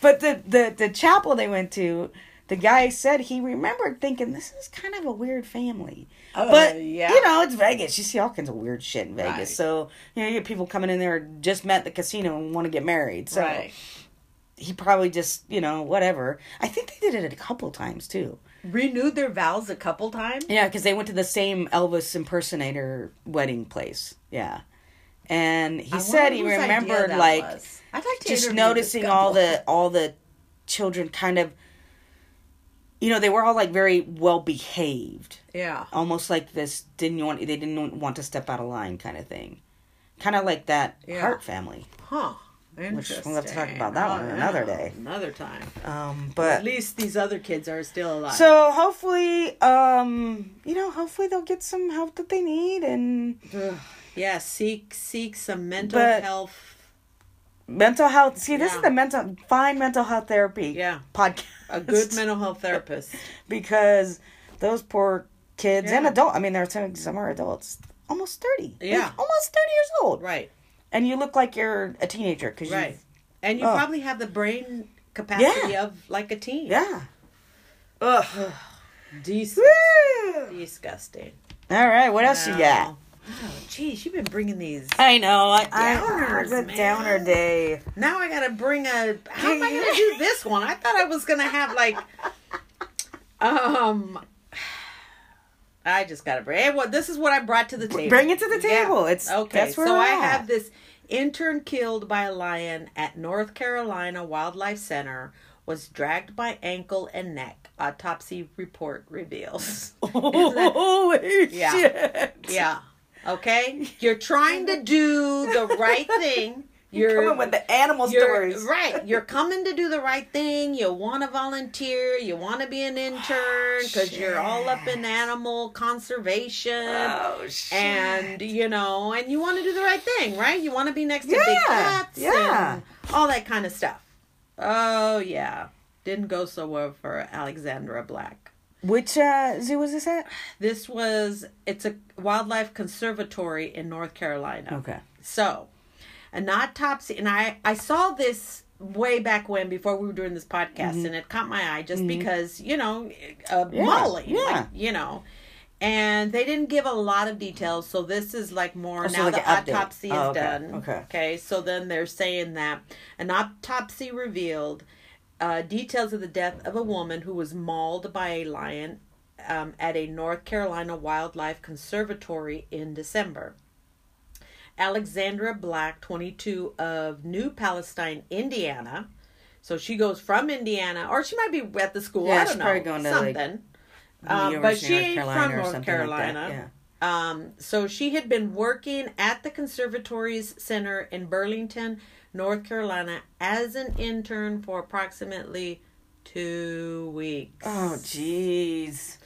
but the, the the chapel they went to, the guy said he remembered thinking this is kind of a weird family. Uh, but yeah. you know, it's Vegas. You see all kinds of weird shit in Vegas. Right. So you know, you get people coming in there just met the casino and want to get married. So right. he probably just you know whatever. I think they did it a couple times too. Renewed their vows a couple times. Yeah, because they went to the same Elvis impersonator wedding place. Yeah, and he said he remembered like. I'd like to just noticing all the all the children kind of you know they were all like very well behaved yeah. almost like this didn't want they didn't want to step out of line kind of thing kind of like that Yeah. hart family Huh. Which we'll have to talk about that one another day. Another time. um but At least these other kids are still alive. so hopefully um you know hopefully they'll get some help that they need and. Yeah, seek seek some mental But- health. mental health see this Yeah. is the mental fine mental health therapy Yeah, podcast a good mental health therapist. because those poor kids and adult I mean there are some, some are adults almost 30 Like, Yeah. almost 30 years old Right, and you look like you're a teenager because right. And you Oh. probably have the brain capacity of like a teen. yeah Ugh. Dis- Woo! disgusting. all right what else you got. Oh, geez, you've been bringing these. I know I, I Downers, a man. downer day Now I gotta bring a. How am I gonna do this one? I thought I was gonna have like. Um. I just gotta bring. Hey, what? This is what I brought to the table. bring it to the Yeah. table it's Okay, that's where so I at. have this intern killed by a lion at North Carolina Wildlife Center was dragged by ankle and neck. Autopsy report reveals. Holy Yeah. shit yeah. Okay. You're trying to do the right thing. you're coming with the animal stories right. You're coming to do the right thing. You want to volunteer. You want to be an oh, intern because you're all up in animal conservation. oh shit and you know, and you want to do the right thing, right? You want to be next to big Yeah, cats, yeah. and all that kind of stuff. Oh yeah, didn't go so well for Alexandra Black. Which uh zoo was this at This was it's a wildlife conservatory in North Carolina. okay So, an autopsy, and I I saw this way back when before we were doing this podcast, and it caught my eye just because you know, uh, Mm-hmm. Yeah, Molly, yeah. like, you know. And they didn't give a lot of details, so this is like more Oh, so now like the an update. autopsy is Oh, okay, done. okay. Okay. So then they're saying that an autopsy revealed uh, details of the death of a woman who was mauled by a lion um, at a North Carolina wildlife conservatory in December. Alexandra Black, 22, of New Palestine, Indiana. So she goes from Indiana, or she might be at the school. Yeah, I she's don't know. probably going to, like, something. Um, but she ain't from North something like Carolina. Um, so she had been working at the Conservators Center in Burlington, North Carolina, as an intern for approximately two weeks. Oh, jeez.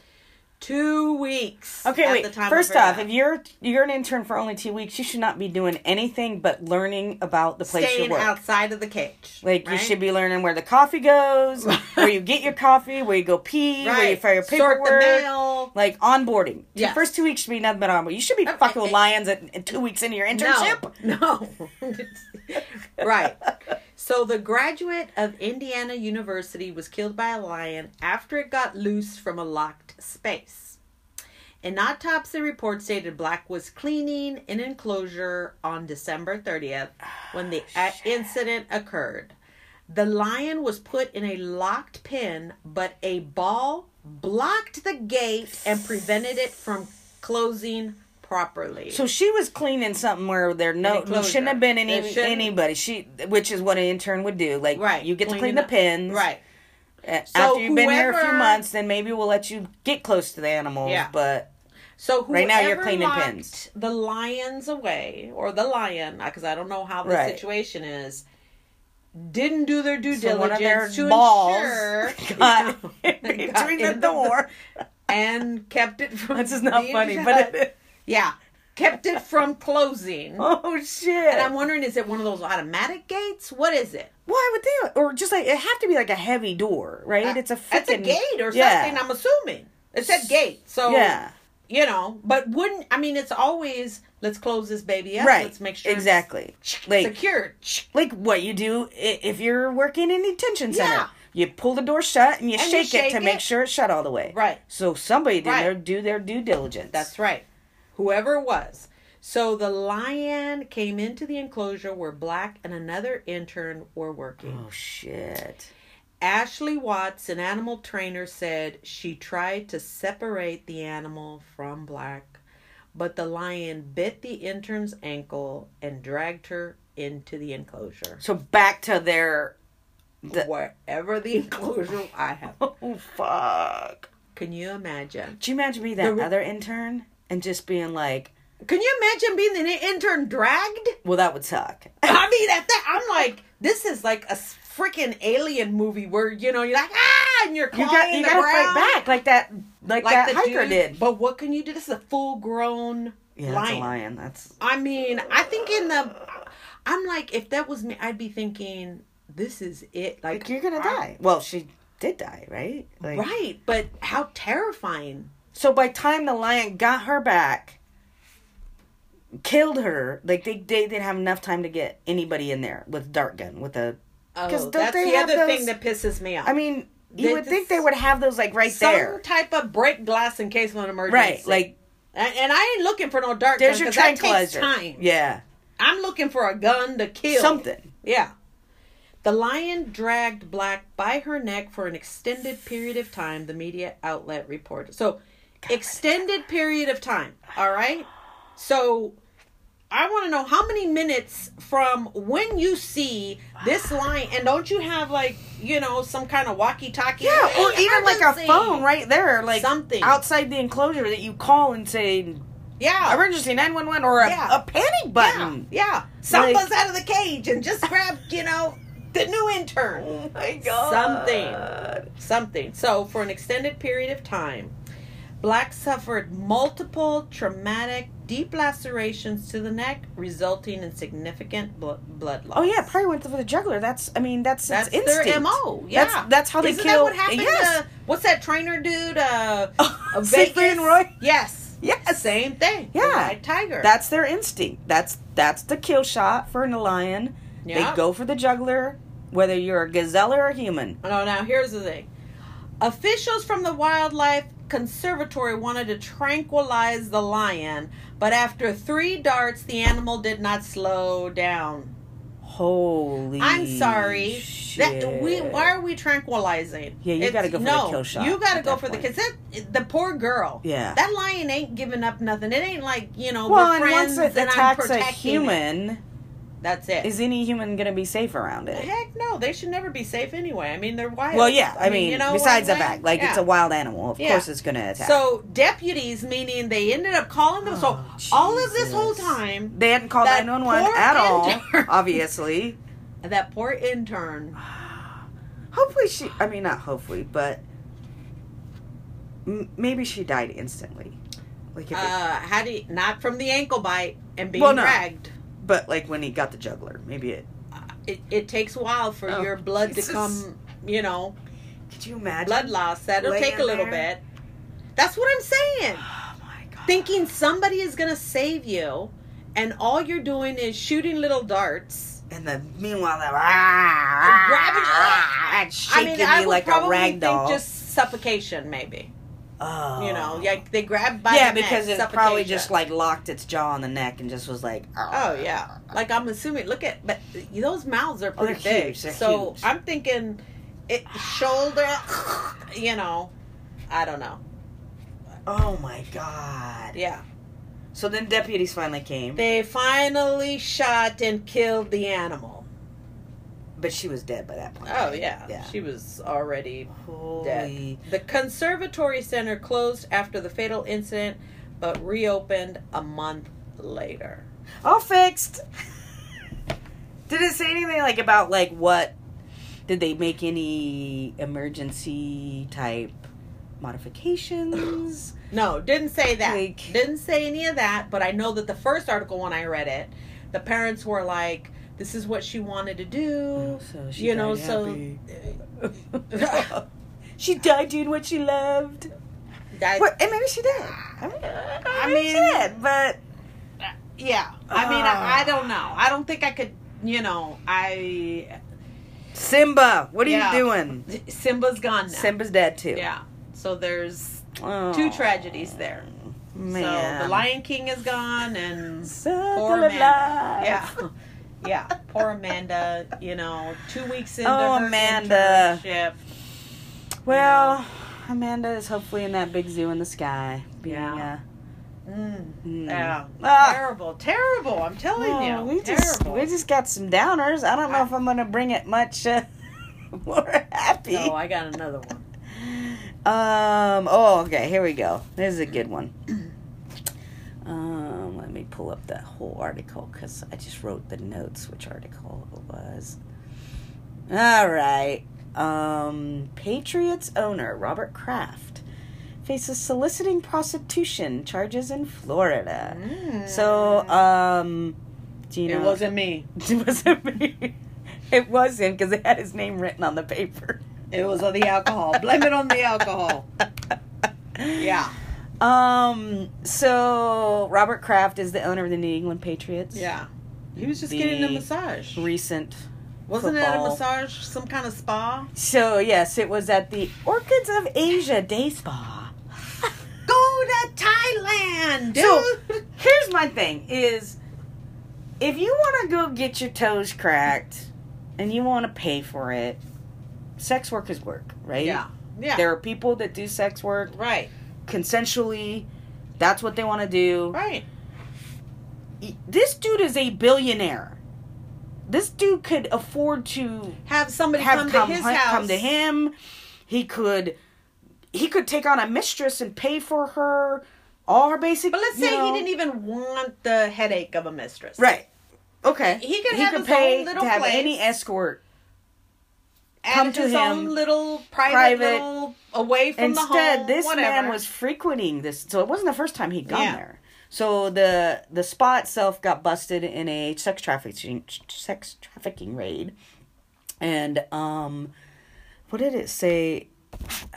Two weeks. Okay, at wait. the time First of off, death. if you're you're an intern for only two weeks, you should not be doing anything but learning about the place staying you work. outside of the cage, Like you should be learning where the coffee goes, where you get your coffee, where you go pee, where you right. file your Sort paperwork. the mail. Like onboarding. The Yes. first two weeks should be nothing but onboarding. You should be fucking with lions at, at two weeks into your internship. No, no. right. So the graduate of Indiana University was killed by a lion after it got loose from a locked space. An autopsy report stated Black was cleaning an enclosure on December 30th when the a- incident occurred. The lion was put in a locked pen, but a ball blocked the gate and prevented it from closing properly. So she was cleaning something where there no enclosure. shouldn't have been any anybody. She, which is what an intern would do. Like Right. you get to clean the up- pins. Right. So After you've been here a few months, then maybe we'll let you get close to the animals. Yeah. But So Right now you're cleaning pins. The lions away, or the lion, because I don't know how the Right. situation is. Didn't do their due So one of diligence their to balls ensure got got between the door. and kept it from. This is not funny, but it, yeah, kept it from closing. oh shit! And I'm wondering, is it one of those automatic gates? What is it? Why would they? Or just like it have to be like a heavy door, right? Uh, it's a It's a gate or yeah. something. I'm assuming it said gate. So Yeah, you know, but wouldn't I mean? It's always let's close this baby up. right. Let's make sure it's exactly. Like secured. like what you do if you're working in a detention center. Yeah. You pull the door shut and you, And you shake, it to it. make sure it's shut all the way. Right. So somebody did Right. their do their due diligence. That's right. Whoever it was. So the lion came into the enclosure where Black and another intern were working. Oh shit. Ashley Watts, an animal trainer, said she tried to separate the animal from Black, but the lion bit the intern's ankle and dragged her into the enclosure. So back to their. The- Wherever the enclosure I have. Oh fuck! Can you imagine? Could you imagine me that The- other intern and just being like, Can you imagine being the intern dragged? "Well, that would suck." I mean, at that, I'm like, this is like a freaking alien movie where you know you're like ah, and you're You got you the gotta ground, fight back like that, like, like that the hiker dude. did. But what can you do? This is a full grown Yeah, lion. that's a lion. That's I mean, I think in the, I'm like, if that was me, I'd be thinking, this is it. Like, like you're gonna I- die. Well, she did die, right? Like, right? But how terrifying! So by time the lion got her back, killed her, like they they didn't have enough time to get anybody in there with dart gun with a. Oh, 'Cause don't that's they the have other those- thing that pisses me off. I mean, you They would think they would have those like right some there, Some type of break glass in case of an emergency. right? Like and, and I ain't looking for no dart there's gun your 'cause that takes tranquilizer. time. Yeah, I'm looking for a gun to kill something. Yeah. The lion dragged Black by her neck for an extended period of time, the media outlet reported. So, extended period of time, all right? So, I want to know how many minutes from when you see this line, and don't you have like, you know, some kind of walkie talkie? Yeah, or even like a phone right there, like Something. outside the enclosure that you call and say Yeah. emergency nine one one or a, Yeah. a panic button. Yeah. yeah. Samba's out of the cage and just grabbed, you know, the new intern. Oh my god! Something. something. So, for an extended period of time, Black suffered multiple traumatic deep lacerations to the neck, resulting in significant blo- blood loss. Oh yeah, probably went for the juggler. That's I mean that's That's their mo. Yeah, That's that's how they Isn't kill. that what happened yes. to what's that trainer dude? Uh, Siegfried and Roy. Yes. Yes. Same thing. Yeah. tiger. That's their instinct. That's that's the kill shot for a lion. Yeah. They go for the juggler, whether you're a gazelle or a human. No, now here's the thing. Officials from the Wildlife Conservatory wanted to tranquilize the lion, but after three darts, the animal did not slow down. Holy! I'm sorry. Shit. That we why are we tranquilizing? Yeah, you It's- gotta go for the kill shot You got to go for the point. because that the poor girl. Yeah. that lion ain't giving up nothing. It ain't like you know well, we're and friends once it and attacks a human. it. That's it. is any human gonna be safe around it? Heck no, they should never be safe anyway. I mean, they're wild. Well, yeah. I, mean, you know besides the fact, like it's a wild animal. Of Yeah. course, it's gonna attack. So deputies, meaning they ended up calling them. so Oh, all of this whole time, they hadn't called nine one one at all. Obviously. that poor intern. Hopefully she. I mean, not hopefully, but m- maybe she died instantly. Like Uh, it, how do you, not from the ankle bite and being Well, no. dragged? But like when he got the juggler, maybe it. It, it takes a while for Oh, your blood Jesus. to come. You know, Could you imagine? blood loss. That'll Laying take a little there? bit. That's what I'm saying. Oh my god. Thinking somebody is gonna save you, and all you're doing is shooting little darts. And then meanwhile, they're ah, grabbing ah, I shaking mean, I me would like a probably rag think doll. just suffocation, maybe. Oh. You know, like they grabbed by yeah, the neck, because it probably just like locked its jaw on the neck and just was like, Oh yeah, like I'm assuming. Look at, but those mouths are Oh, pretty they're big. so huge. I'm thinking, it shoulder. You know, I don't know. Oh my god. Yeah, So then deputies finally came, they finally shot and killed the animal. But she was dead by that point. Oh yeah, Yeah. she was already Holy. The conservatory center closed after the fatal incident, but reopened a month later. All fixed. Did it say anything like about like what? Did they make any emergency type modifications? No, didn't say that. Like- didn't say any of that, but I know that the first article when I read it, the parents were like, this is what she wanted to do. Oh, so you know, so so she died doing what she loved. that, Well, and maybe she did. I mean, I mean- mean, she did, but yeah. I mean. I, I don't know. I don't think I could, you know, I Simba, what are Yeah. you doing? Simba's gone now. Simba's dead too. Yeah. So there's Oh, two tragedies there. Man. So the Lion King is gone and Circle poor of Amanda. life. Yeah. Yeah. Poor Amanda, you know, two weeks into Oh, her Amanda. internship. Well, Amanda is hopefully in that big zoo in the sky, being Yeah. a Mm. Yeah. Ah. Terrible. Terrible. I'm telling Well, you. we just terrible. we just got some downers. I don't know if I'm gonna bring it much uh, more happy. Oh, I got another one. Um. Oh, okay. Here we go. This is a good one. Pull up that whole article because I just wrote the notes. Which article it was? All right. Um. Patriots owner Robert Kraft faces soliciting prostitution charges in Florida. So, um. Do you know? It wasn't me. It wasn't me. It was him because it had his name written on the paper. It was on the alcohol. Blame it on the alcohol. Yeah. Um. So Robert Kraft is the owner of the New England Patriots. Yeah. He was just getting a massage. Recent. Wasn't it a massage? Some kind of spa? So yes, it was at the Orchids of Asia Day Spa. Go to Thailand, dude. So here's my thing: is if you want to go get your toes cracked and you want to pay for it, sex work is work, right? yeah. Yeah. There are people that do sex work right. Consensually. That's what they want to do. Right. This dude is a billionaire. This dude could afford to Have somebody have come, come, to his hi- house. come to him. He could he could take on a mistress and pay for her all her basic. But let's say know- he didn't even want the headache of a mistress. Right. Okay. He could have his own little to have place. any escort. Come to his him, own little private, private. little away from the Instead, home. this whatever. man was frequenting this, so it wasn't the first time he'd gone Yeah. there. So the the spa itself got busted in a sex trafficking sex trafficking raid, and um, what did it say?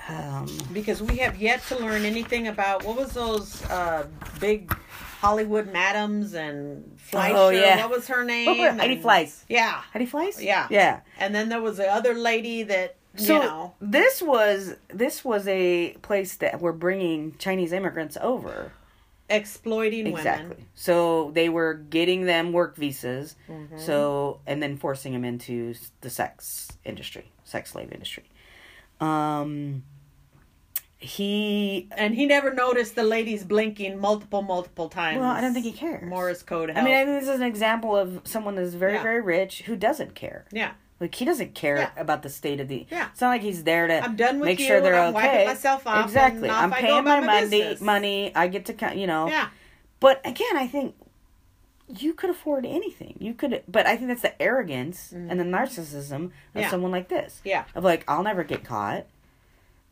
Um, because we have yet to learn anything about what was those uh, big Hollywood madams and Fleischer. Oh, yeah. What was her name? Heidi And- Fleiss. Yeah. Heidi Fleiss. Yeah. Yeah. And then there was the other lady that So you know. this was this was a place that were bringing Chinese immigrants over. exploiting Exactly. women. So they were getting them work visas. Mm-hmm. So and then forcing them into the sex industry, sex slave industry. Um, he. And he never noticed the ladies blinking multiple, multiple times. Well, I don't think he cares. Morse code. I mean, I help. think this is an example of someone that's very, Yeah. very rich who doesn't care. yeah. Like he doesn't care Yeah. about the state of the. Yeah. It's not like he's there to. I'm done with make you, sure they're I'm okay. wiping myself off, exactly. I'm paying my my money. Money. I get to. count. You know. Yeah. But again, I think you could afford anything. You could, but I think that's the arrogance and the narcissism of Mm. Yeah. someone like this. Yeah. Of like, I'll never get caught.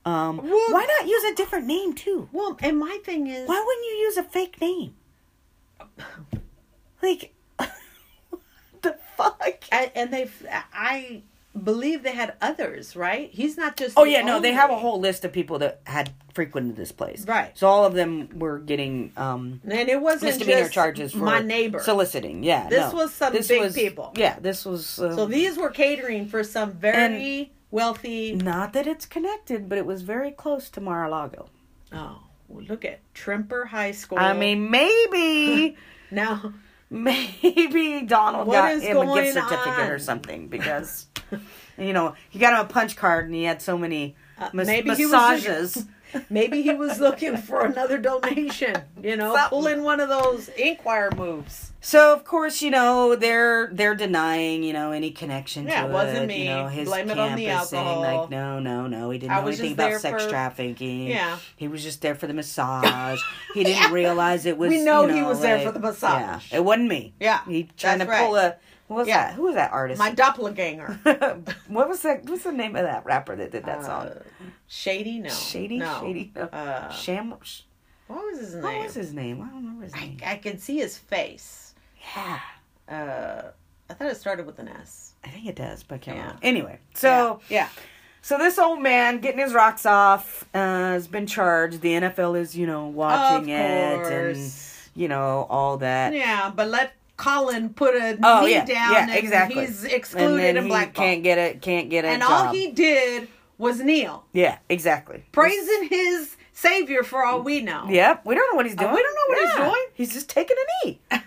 Um, Well- why not use a different name too? Well, and my thing is, Why wouldn't you use a fake name? Like, fuck? I, and they, I believe they had others, right? He's not just. Oh yeah, no, they have a whole list of people that had frequented this place. Right. So all of them were getting um And it wasn't misdemeanor just charges for my neighbor. soliciting. Yeah. This no. was some This big was- people. Yeah, this was uh, so these were catering for some very wealthy. not that it's connected, but it was very close to Mar-a-Lago. Oh, well, look at Trimper High School. I mean, maybe now maybe Donald What got him a gift certificate or something because you know, he got him a punch card and he had so many mas- Uh, maybe he was massages. maybe he was looking for another donation. You know, Something. pulling one of those inquire moves. So of course, you know they're they're denying you know any connection Yeah, to it wasn't it. me. You know his Blame it on the campus saying like no no no he didn't I know anything about sex for- trafficking. Yeah. he was just there for the massage. He didn't realize it was. We know you he was there for the massage. Yeah, it wasn't me. Yeah, he trying to pull a. What was Yeah. that? Who was that artist? My doppelganger. what was that? What's the name of that rapper that did that song? Uh, Shady? No. Shady, No. Shady. No. Uh, Sham. what was his name? What was his name? I don't remember his I, name. I can see his face. yeah. Uh, I thought it started with an S. I think it does, but I can't Yeah. remember. Anyway, so yeah. So this old man getting his rocks off uh, has been charged. The NFL is, you know, watching it and you know all that. Yeah, but let Colin put a Oh knee yeah, down yeah, and exactly. he's excluded and and he blackballed. can't get it. can't get it. and job. all he did was kneel, yeah, exactly. praising his savior for all we know. Yep, we don't know what he's Uh, doing. we don't know what he's doing. He's just taking a knee.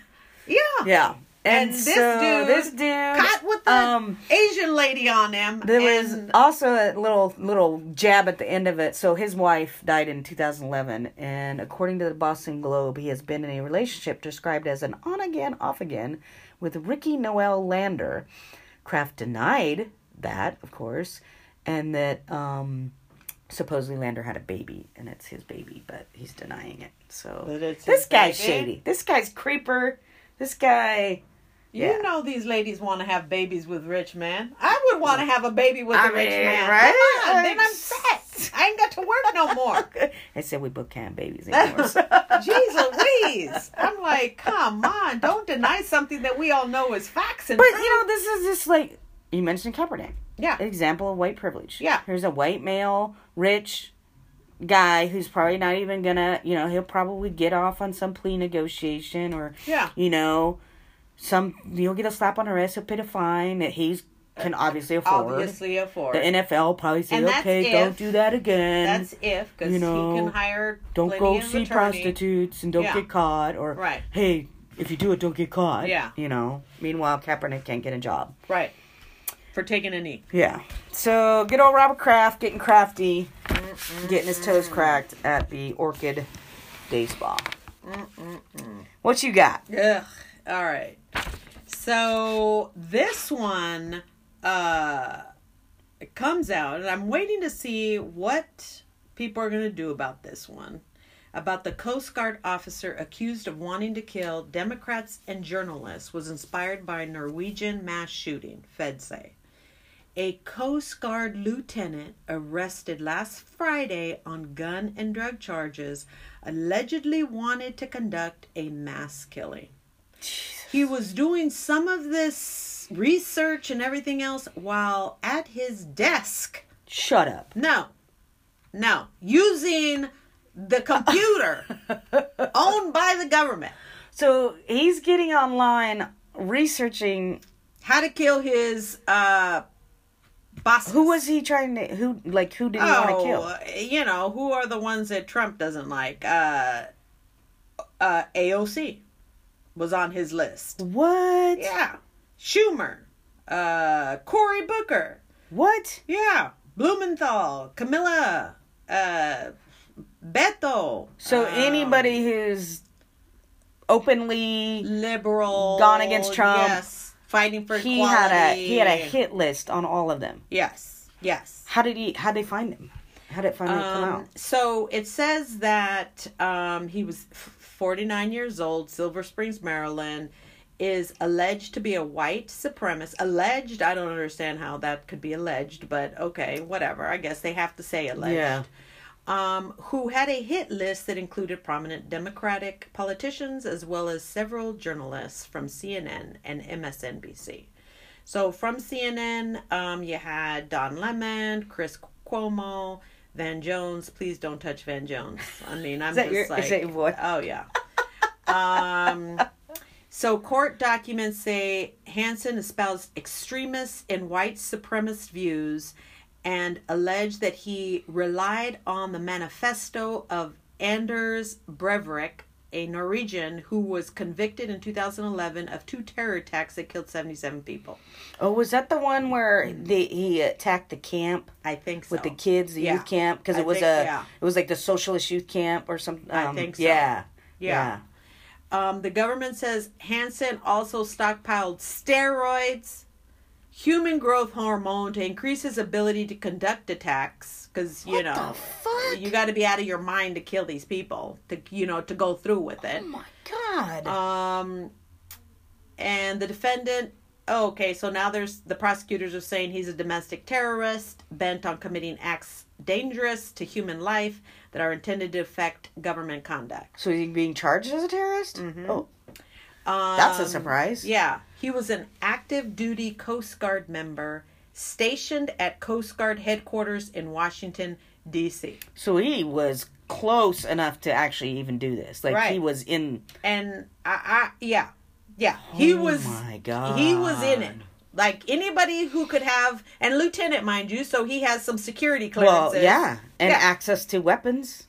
Yeah. Yeah. And, And this so dude, this dude, caught with the um, Asian lady on him. There was also a little little jab at the end of it. So his wife died in 2011, and according to the Boston Globe, he has been in a relationship described as an on again, off again with Ricki Noel Lander. Kraft denied that, of course, and that um, supposedly Lander had a baby, and it's his baby, but he's denying it. So That it's this guy's baby? shady. This guy's creeper. This guy. You Yeah. know these ladies want to have babies with rich men. I would want to mm. have a baby with I a rich mean, man. right? Come on, then I'm set. I ain't got to work no more. I said we both can't babies anymore. so- Jeez Louise. I'm like, come on, don't deny something that we all know is facts and But you know, this is just like you mentioned Kaepernick. yeah. Example of white privilege. Yeah. Here's a white male, rich guy who's probably not even gonna, you know, he'll probably get off on some plea negotiation or, Yeah. you know, some he'll get a slap on the wrist, he'll pay a fine that he's can obviously afford. Obviously afford. The NFL probably say, okay, if- don't do that again. That's if, because you know, he can hire don't go see attorney. prostitutes and don't Yeah. get caught. Or, Right. hey, if you do it, don't get caught. Yeah. You know. Meanwhile, Kaepernick can't get a job. Right. For taking a knee. Yeah. So good old Robert Kraft getting crafty, getting his toes cracked at the Orchid Day Spa. What you got? Ugh. All right. So this one uh it comes out and I'm waiting to see what people are going to do about this one. About the Coast Guard officer accused of wanting to kill Democrats and journalists was inspired by Norwegian mass shooting, feds say. A Coast Guard lieutenant arrested last Friday on gun and drug charges allegedly wanted to conduct a mass killing. He was doing some of this research and everything else while at his desk. Shut up. No, no, using the computer owned by the government. So he's getting online researching How to kill his uh bosses. who was he trying to who like who did he want to Oh, kill? you know, who are the ones that Trump doesn't like? Uh, uh, AOC was on his list. What? Yeah. Schumer, uh, Cory Booker, What? yeah, Blumenthal, Kamala, uh, Beto. So um, anybody who's openly liberal gone against Trump, yes, fighting for he equality. had a he had a hit list on all of them. Yes, yes. How did he? How did they find him? How did it finally come Um, out? so it says that um, he was 49 years old, Silver Springs, Maryland, is alleged to be a white supremacist. Alleged, I don't understand how that could be alleged, but okay, whatever. I guess they have to say alleged. Yeah. Um, who had a hit list that included prominent Democratic politicians as well as several journalists from CNN and MSNBC. So from CNN, um, you had Don Lemon, Chris Cuomo, Van Jones. Please don't touch Van Jones. I mean, I'm just your- is like, that your boy? oh yeah. um, so court documents say Hasson espoused extremist and white supremacist views and alleged that he relied on the manifesto of Anders Breivik, a Norwegian who was convicted in 2011 of two terror attacks that killed 77 people. Oh, was that the one where they, he attacked the camp I think so. with the kids, the Yeah. youth camp? Because it was think- a yeah. it was like the socialist youth camp or something. I um, think so. Yeah. Yeah. Um, the government says Hasson also stockpiled steroids, human growth hormone to increase his ability to conduct attacks. Because you What know, you got to be out of your mind to kill these people. To you know, to go through with it. Oh my god. Um, and the defendant. Oh, okay, so now there's the prosecutors are saying he's a domestic terrorist bent on committing acts dangerous to human life that are intended to affect government conduct. so he's being charged as a terrorist? Mm-hmm. Oh, Um, that's a surprise. Yeah, he was an active duty Coast Guard member stationed at Coast Guard headquarters in Washington, D.C. So he was close enough to actually even do this. Like he was in. And I, I yeah, yeah, he oh was. My god. He was in it. Like anybody who could have, and lieutenant, mind you, so he has some security clearances. Well, yeah, and Yeah. access to weapons.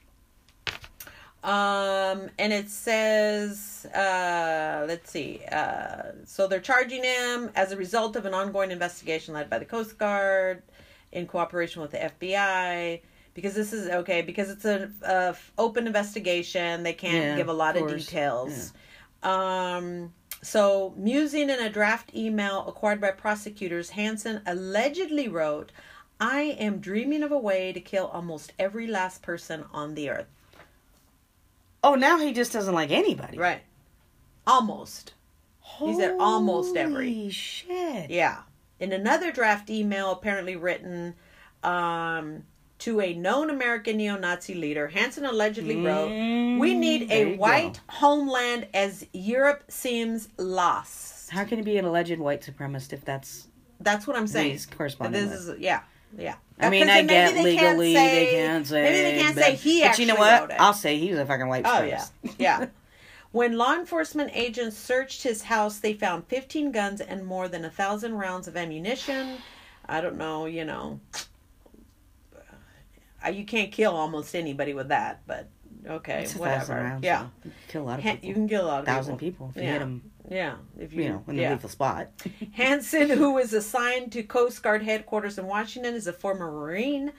Um, and it says, uh, let's see. Uh, so they're charging him as a result of an ongoing investigation led by the Coast Guard in cooperation with the FBI. Because this is okay, because it's an a f- open investigation, they can't Yeah, give a lot of of, details. Um, so, musing in a draft email acquired by prosecutors, Hasson allegedly wrote, I am dreaming of a way to kill almost every last person on the earth. Oh, now he just doesn't like anybody. Right. Almost. He said almost every. Holy shit. Yeah. In another draft email, apparently written um, to a known American neo Nazi leader, Hasson allegedly wrote, We need a white go. homeland as Europe seems lost. How can he be an alleged white supremacist if that's? That's what I'm saying. Corresponding This with. is, yeah. Yeah. I mean, I get they can't legally they can't say. Maybe they can't but, say he But you know what? I'll say he was a fucking white Oh yeah, yeah. When law enforcement agents searched his house, they found 15 guns and more than a thousand rounds of ammunition. I don't know, you know. Uh, You can't kill almost anybody with that, but okay, whatever. rounds. yeah, so kill a lot of people. you can kill a lot of thousand people. people if you Yeah. hit them. Yeah, if you, You know, in the yeah. lethal spot. Hasson, who is assigned to Coast Guard headquarters in Washington, is a former Marine.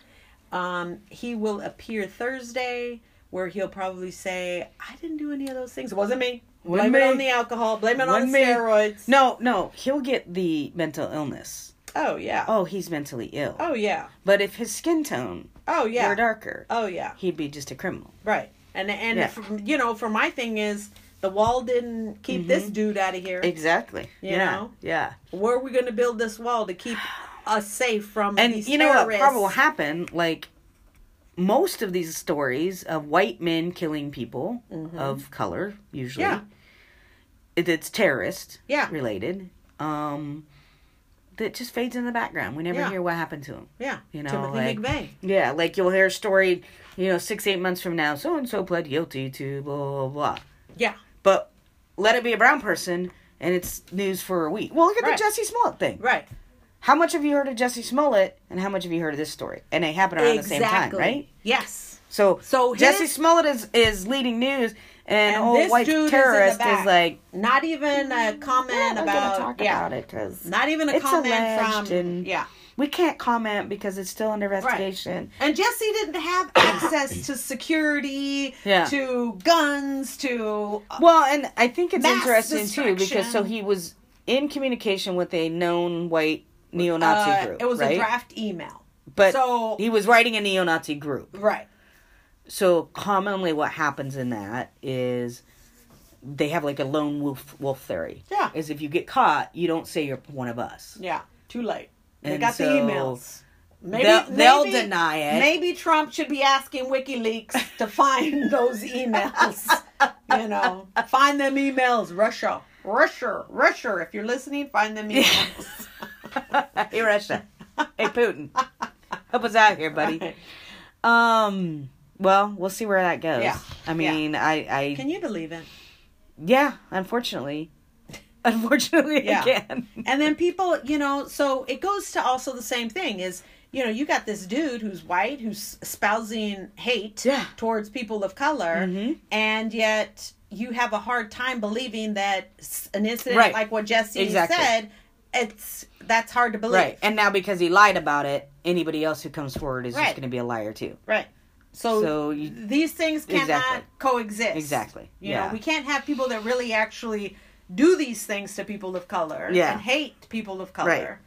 Um, he will appear Thursday, where he'll probably say, "I didn't do any of those things. It wasn't me. Blame it me. on the alcohol. Blame it on Wasn't the me. steroids." No, no, he'll get the mental illness. Oh yeah. Oh, he's mentally ill. Oh yeah. But if his skin tone Oh yeah. were darker, Oh yeah. he'd be just a criminal. Right. And and Yeah. from, you know, for my thing is the wall didn't keep this dude out of here. Exactly. You yeah. know? Yeah. Where are we going to build this wall to keep us safe from And you know what terrorists? probably will happen? Like most of these stories of white men killing people of color, usually, Mm-hmm. Yeah. it, it's terrorist Yeah. related. Um, that just fades in the background. We never Yeah. hear what happened to him. Yeah. You know, Timothy like- McVeigh. Yeah, like you'll hear a story, you know, six eight months from now. So and so pled guilty to blah blah blah. Yeah. But let it be a brown person, and it's news for a week. Well, look at Right. the Jesse Smollett thing. Right. How much have you heard of Jesse Smollett, and how much have you heard of this story? And they happen around the same time, right? Yes. So, So Jesse Smollett is is leading news, and, And old this white dude is terrorist back. is like, Not even a mm, comment "Yeah, about yeah. about it because Not even a comment from and- yeah. We can't comment because it's still under investigation." And Jesse didn't have access to security, Yeah. to guns, to Well, and I think it's interesting too because so he was in communication with a known white neo-Nazi uh, group. it was right? a draft email. but so- he was writing a neo-Nazi group. Right. So commonly, what happens in that is they have like a lone wolf wolf theory. Yeah. is if you get caught, you don't say you're one of us. Yeah. Too late. They And got the emails. Maybe they'll- they'll maybe- deny it. Maybe Trump should be asking WikiLeaks to find those emails. you know, find them emails. Russia, Russia, Russia. If you're listening, find them emails. hey Russia, hey Putin, help us out here, buddy. Um. Well, we'll see where that goes. Yeah. I mean, I, I, Can you believe it? yeah. Unfortunately, unfortunately, Yeah. Can. And then people, you know, so it goes to also the same thing is, you know, you got this dude who's white who's espousing hate Yeah. towards people of color, Mhm. and yet you have a hard time believing that an incident Right. like what Jesse Exactly. said, it's that's hard to believe. Right. And now because he lied about it, anybody else who comes forward is Right. just going to be a liar too. Right. So, So you- these things cannot Exactly. coexist. Exactly. You yeah. know, we can't have people that really actually do these things to people of color Yeah. and hate people of color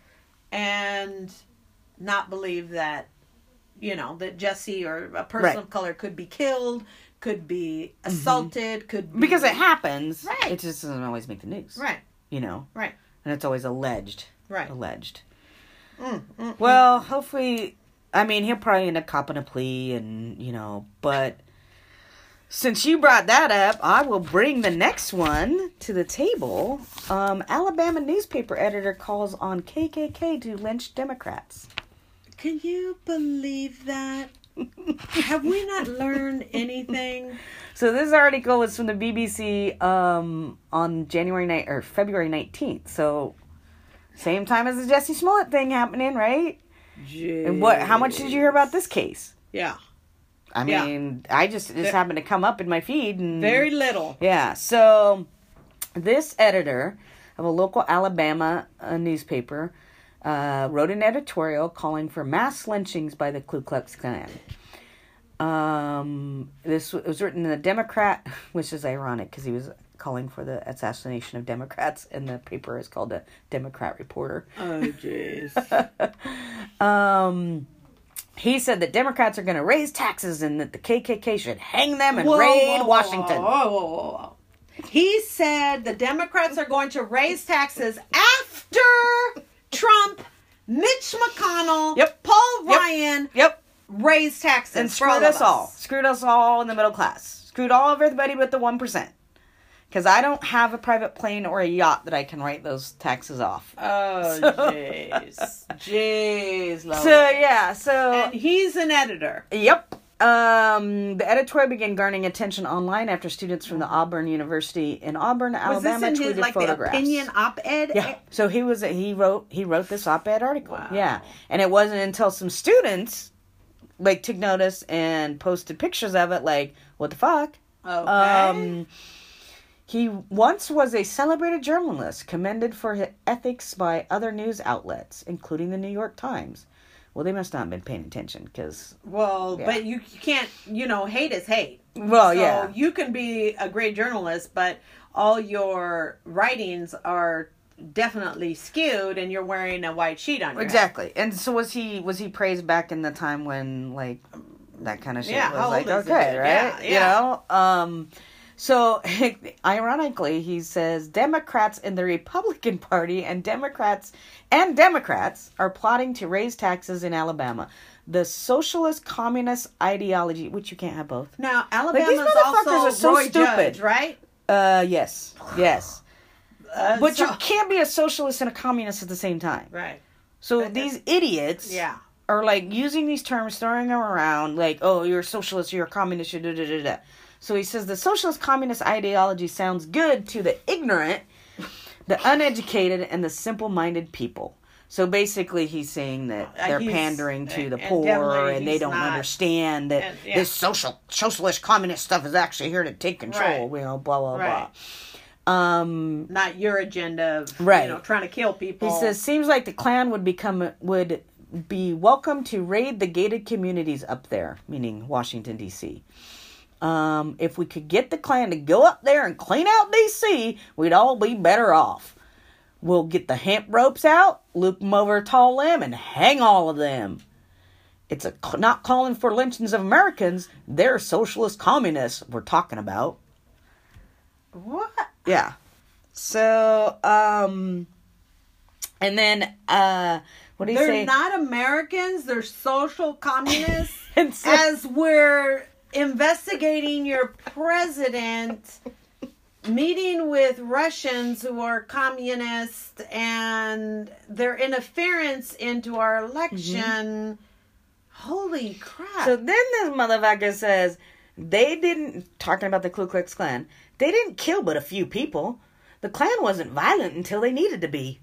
and not believe that you know that Jesse or a person Right. Mm-hmm. of color could be killed, could be assaulted, could be, because it happens. Right. It just doesn't always make the news. right, You know. right, And it's always alleged. right. Alleged. Mm, mm, Well, hopefully, I mean, he'll probably end up copping a plea, and you know, but since you brought that up, I will bring the next one to the table. Um, Alabama newspaper editor calls on KKK to lynch Democrats. Can you believe that? have we not learned anything? So this article is from the BBC um, on January night or February nineteenth. So same time as the Jesse Smollett thing happening, right? And what? How much did you hear about this case? Yeah. I Yeah. mean, I just this happened to come up in my feed and Very little. yeah. So this editor of a local Alabama uh, newspaper uh, wrote an editorial calling for mass lynchings by the Ku Klux Klan. Um, this w- was written in the Democrat, which is ironic because he was calling for the assassination of Democrats, and the paper is called the Democrat Reporter. Oh, jeez. Um, he said that Democrats are going to raise taxes and that the KKK should hang them and raid Washington. Whoa, whoa, whoa, whoa. He said the Democrats are going to raise taxes after Trump, Mitch McConnell, Yep. Paul Yep. Ryan Yep, raise taxes and screwed us all. Screwed us all in the middle class. Screwed all of everybody but the one percent. Because I don't have a private plane or a yacht that I can write those taxes off. Oh, So- jeez. Jeez, So yeah, so And he's an editor. Yep. Um, the editorial began garnering attention online after students from the Auburn University in Auburn, Was Alabama, this in tweeted his, like, the photographs. opinion op-ed? Yeah. So he was he wrote he wrote this op-ed article. Wow. Yeah. And it wasn't until some students like took notice and posted pictures of it like what the fuck? Okay. Um he once was a celebrated journalist commended for his ethics by other news outlets including the New York Times. Well, they must not have been paying attention because well, yeah. but you, you can't, you know, hate is hate. well, so yeah. you can be a great journalist, but all your writings are definitely skewed, and you're wearing a white sheet on your head. Exactly. And so was he was he praised back in the time when like that kind of shit Yeah, was like old is the okay, right? Yeah, You know? Um so ironically he says Democrats in the Republican Party and Democrats and Democrats are plotting to raise taxes in Alabama. The socialist communist ideology, which you can't have both. Now these Alabama's motherfuckers also are so Roy stupid. Judge, right? Uh yes. Yes. Uh, But so- you can't be a socialist and a communist at the same time. right? So But these idiots Yeah. are like using these terms, throwing them around, like, oh, you're a socialist, you're a communist, you're da da da da. So he says the socialist communist ideology sounds good to the ignorant, the uneducated, and the simple minded people. So basically, he's saying that Uh, they're he's- pandering to the and poor and they don't not- understand that and- yeah. this social socialist communist stuff is actually here to take control. Right. You know, blah blah Right. blah. Um, Not your agenda of Right. you know trying to kill people. he says, seems like the Klan would become would be welcome to raid the gated communities up there, meaning Washington D.C. Um, if we could get the Klan to go up there and clean out D.C., we'd all be better off. We'll get the hemp ropes out, loop them over a tall limb, and hang all of them. It's a, not calling for lynchings of Americans. They're socialist communists we're talking about. what? Yeah. So, um, and then, uh, what do you say? They're not Americans. They're social communists. And so- As we're investigating your president meeting with Russians who are communist and their interference into our election. Holy crap. Mm-hmm. So then this motherfucker says they didn't talking about the Ku Klux Klan. They didn't kill but a few people. The Klan wasn't violent until they needed to be.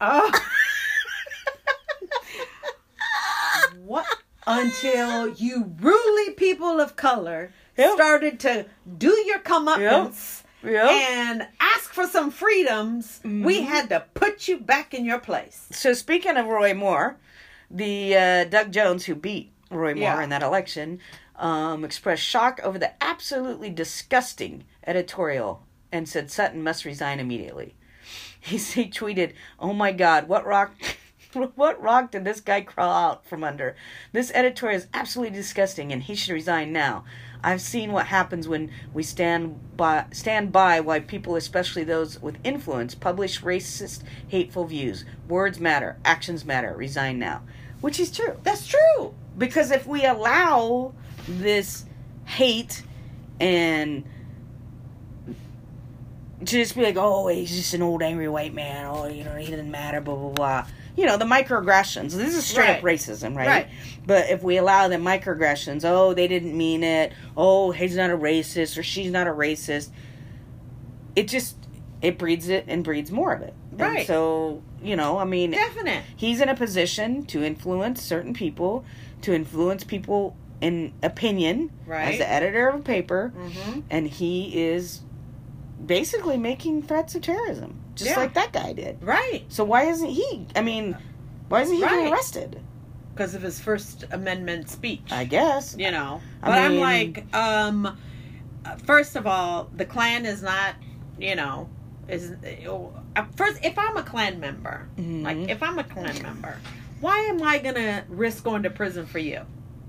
Oh. what? Until you ruly people of color Yep. started to do your comeuppance Yep. and ask for some freedoms, we had to put you back in your place. So speaking of Roy Moore, the uh, Doug Jones who beat Roy Moore Yeah. in that election um, expressed shock over the absolutely disgusting editorial and said Sutton must resign immediately. He, he tweeted, "Oh my God, what rock." What rock did this guy crawl out from under? This editorial is absolutely disgusting, and he should resign now. I've seen what happens when we stand by stand by why people, especially those with influence, publish racist, hateful views. Words matter, actions matter. Resign now, which is true. That's true. Because if we allow this hate and to just be like, oh, he's just an old angry white man. Oh, you know, he doesn't matter. Blah blah blah. You know, the microaggressions. This is straight up racism, right? Right. But if we allow the microaggressions, oh, they didn't mean it. Oh, he's not a racist or she's not a racist. It just it breeds it and breeds more of it. And Right. so you know, I mean, Definite. he's in a position to influence certain people, to influence people in opinion right. as the editor of a paper, Mm-hmm. and he is basically making threats of terrorism, just Yeah. like that guy did. Right. So why isn't he? I mean, why isn't he getting arrested? Because of his First Amendment speech. I guess. you know. I But I'm like, um, first of all, the Klan is not, you know, is uh, first. If I'm a Klan member, Mhm. like if I'm a Klan member, why am I gonna risk going to prison for you?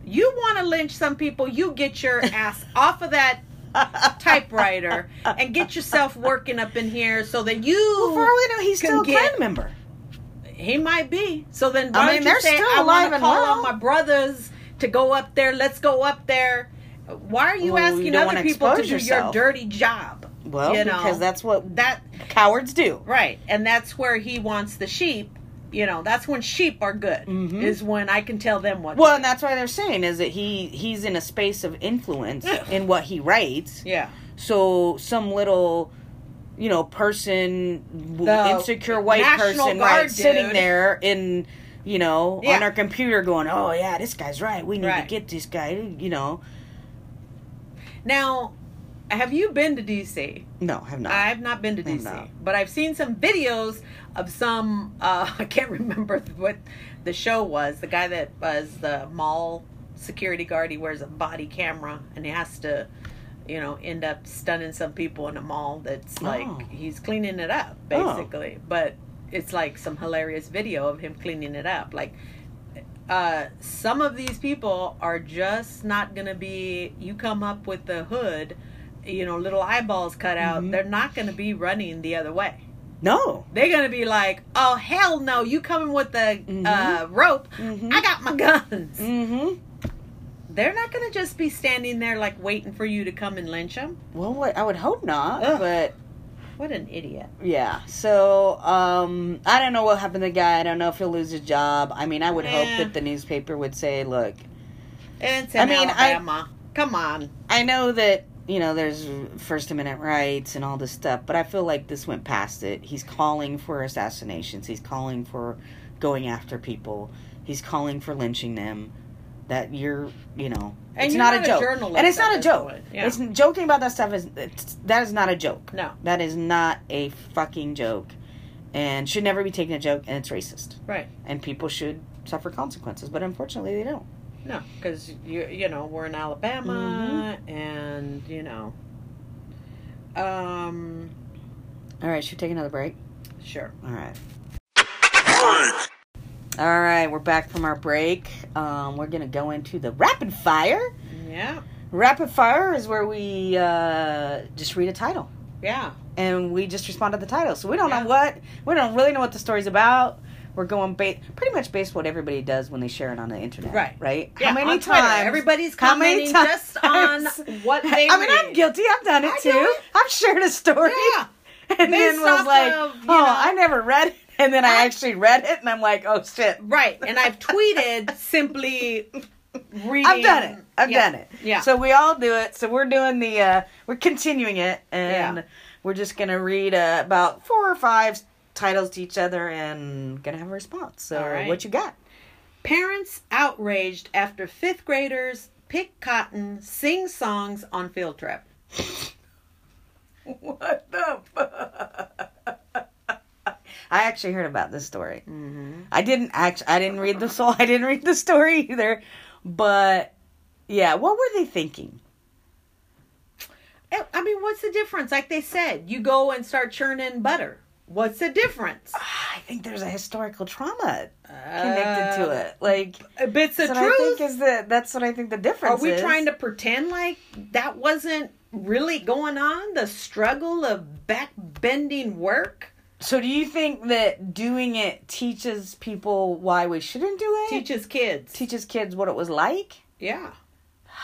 You want to lynch some people? You get your ass off of that typewriter and get yourself working up in here so that you. Well, for all we know, he's still a get- Klan member. He might be. So then, I mean, don't you say, still I want to call well." on my brothers to go up there. Let's go up there. Why are you Well, asking other people to do yourself. your dirty job? Well, You know, because that's what That cowards do. right, and that's where he wants the sheep. You know, that's when sheep are good. Mhm. Is when I can tell them what. Well, and that's why they're saying is that he he's in a space of influence in what he writes. yeah, So some little, you know, person, The insecure white National person, Guard right, sitting there in, you know, Yeah. on our computer, going, "Oh yeah, this guy's right. We need Right. to get this guy." You know, Now, have you been to DC? no, I have not. I've not been to DC, but I've seen some videos of some. Uh, I can't remember what the show was. The guy that was the mall security guard. He wears a body camera, and he has to, you know, end up stunning some people in a mall. That's like Oh. he's cleaning it up, Oh. basically. But it's like some hilarious video of him cleaning it up, like. Uh, some of these people are just not gonna be. You come up with the hood, you know, little eyeballs cut out. Mhm. They're not gonna be running the other way. no. They're gonna be like, "Oh hell no! You coming with the Mhm. uh, rope? Mhm. I got my guns." Mm-hmm. They're not gonna just be standing there like waiting for you to come and lynch them. Well, I would hope not, Ugh. but What an idiot! yeah. So, um, I don't know what happened to the guy. I don't know if he'll lose his job. I mean, I would hope that the newspaper would say, "Look, And it's I in mean, I- Alabama. Come on. I know that you know there's First Amendment rights and all this stuff, but I feel like this went past it. He's calling for assassinations. He's calling for going after people. He's calling for lynching them. That you're, you know, And it's not, not a a joke, journalist and it's not a joke. Yeah. It's joking about that stuff is it's, that is not a joke. No. That is not a fucking joke, and should never be taken a joke. And it's racist, Right. and people should suffer consequences. But unfortunately, they don't. No, because you you know we're in Alabama, Mm-hmm. and you know, um, All right, should we take another break? sure. All right. All right, we're back from our break. Um, we're gonna go into the rapid fire. Yeah. Rapid fire is where we uh, just read a title Yeah. and we just respond to the title. So we don't Yeah. know what we don't really know what the story's about. We're going ba- pretty much based what everybody does when they share it on the internet. Right. Right. Yeah, how many on Twitter, times? Everybody's how many commenting just on what they? I mean, I'm guilty. I've done it I too. it. I've shared a story. Yeah. and then Based was like, of, "Oh, know- I never read it," and then I, actually read it, and I'm like, "Oh shit." Right. And I've tweeted simply reading. I've done it. I've Yeah. done it. Yeah. So we all do it. So we're doing the uh we're continuing it and Yeah. we're just going to read uh, about four or five titles to each other and to have a response. So right. what you got? Parents outraged after fifth graders pick cotton, sing songs on field trip. What the fuck? I actually heard about this story. Mm-hmm. I didn't actually I didn't read the soul. I didn't read the story either. But yeah, what were they thinking? Eh, I mean, what's the difference? Like they said, you go and start churning butter. What's the difference? I think there's a historical trauma connected to it. Like Uh, bits of what I think truth. is the that's what I think the difference is. Are we is. trying to pretend like that wasn't really going on? The struggle of back bending work So do you think that doing it teaches people why we shouldn't do it? teaches kids. teaches kids what it was like? yeah.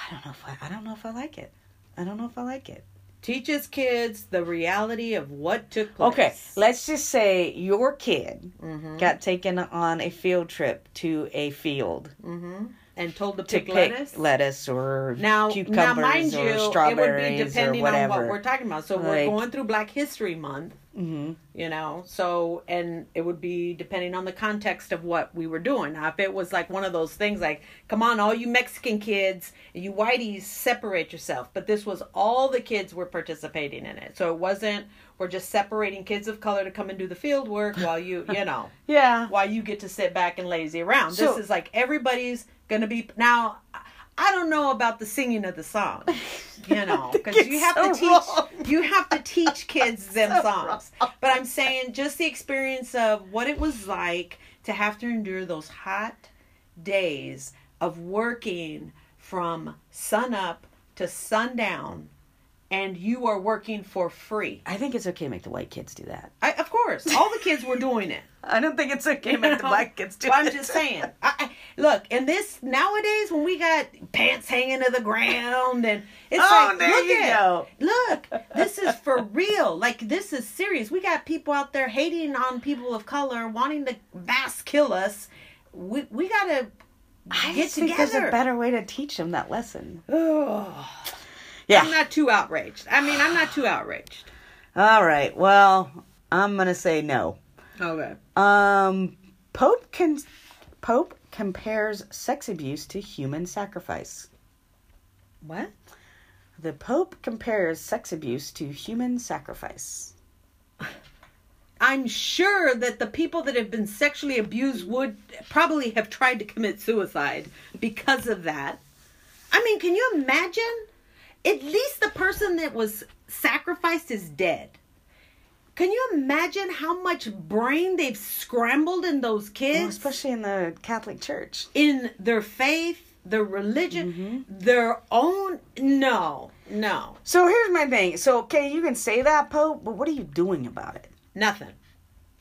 I don't know if I, I don't know if I like it. I don't know if I like it. Teaches kids the reality of what took place. Okay, let's just say your kid Mm-hmm. got taken on a field trip to a field Mm-hmm. And told to to pick, lettuce. lettuce or Now, cucumbers now, mind or you, it would be depending on what we're talking about. So Like- we're going through Black History Month. Mm-hmm. you know? So and it would be depending on the context of what we were doing. Now if it was like one of those things like come on all you mexican kids you whiteys separate yourself. But this was all the kids were participating in it. So it wasn't we're just separating kids of color to come and do the field work while you you know. Yeah. while you get to sit back and lazy around. So- this is like everybody's gonna be now I don't know about the singing of the song, you know, because you have so to teach you have to teach kids them So songs. wrong. But I'm saying just the experience of what it was like to have to endure those hot days of working from sun up to sundown and you are working for free. I think it's okay to make the white kids do that. I, of course, all the kids were doing it. I don't think it's okay to You make the black kids do But I'm just saying. I, I, look, and this nowadays when we got pants hanging to the ground and it's Oh, like, there look you at, go. look, this is for real. Like this is serious. We got people out there hating on people of color, wanting to mass kill us. We we gotta I get just think there's a better way to teach them that lesson. Oh, Yeah. I'm not too outraged. I mean, I'm not too outraged. All right. Well, I'm gonna say no. Okay. Um, Pope can Pope compares sex abuse to human sacrifice. What? The Pope compares sex abuse to human sacrifice. I'm sure that the people that have been sexually abused would probably have tried to commit suicide because of that. I mean, can you imagine? At least the person that was sacrificed is dead. Can you imagine how much brain they've scrambled in those Well, kids? especially in the Catholic Church. in their faith, their religion, mm-hmm. their own. No, no, So here's my thing. So okay, you can say that, Pope, but what are you doing about it? nothing.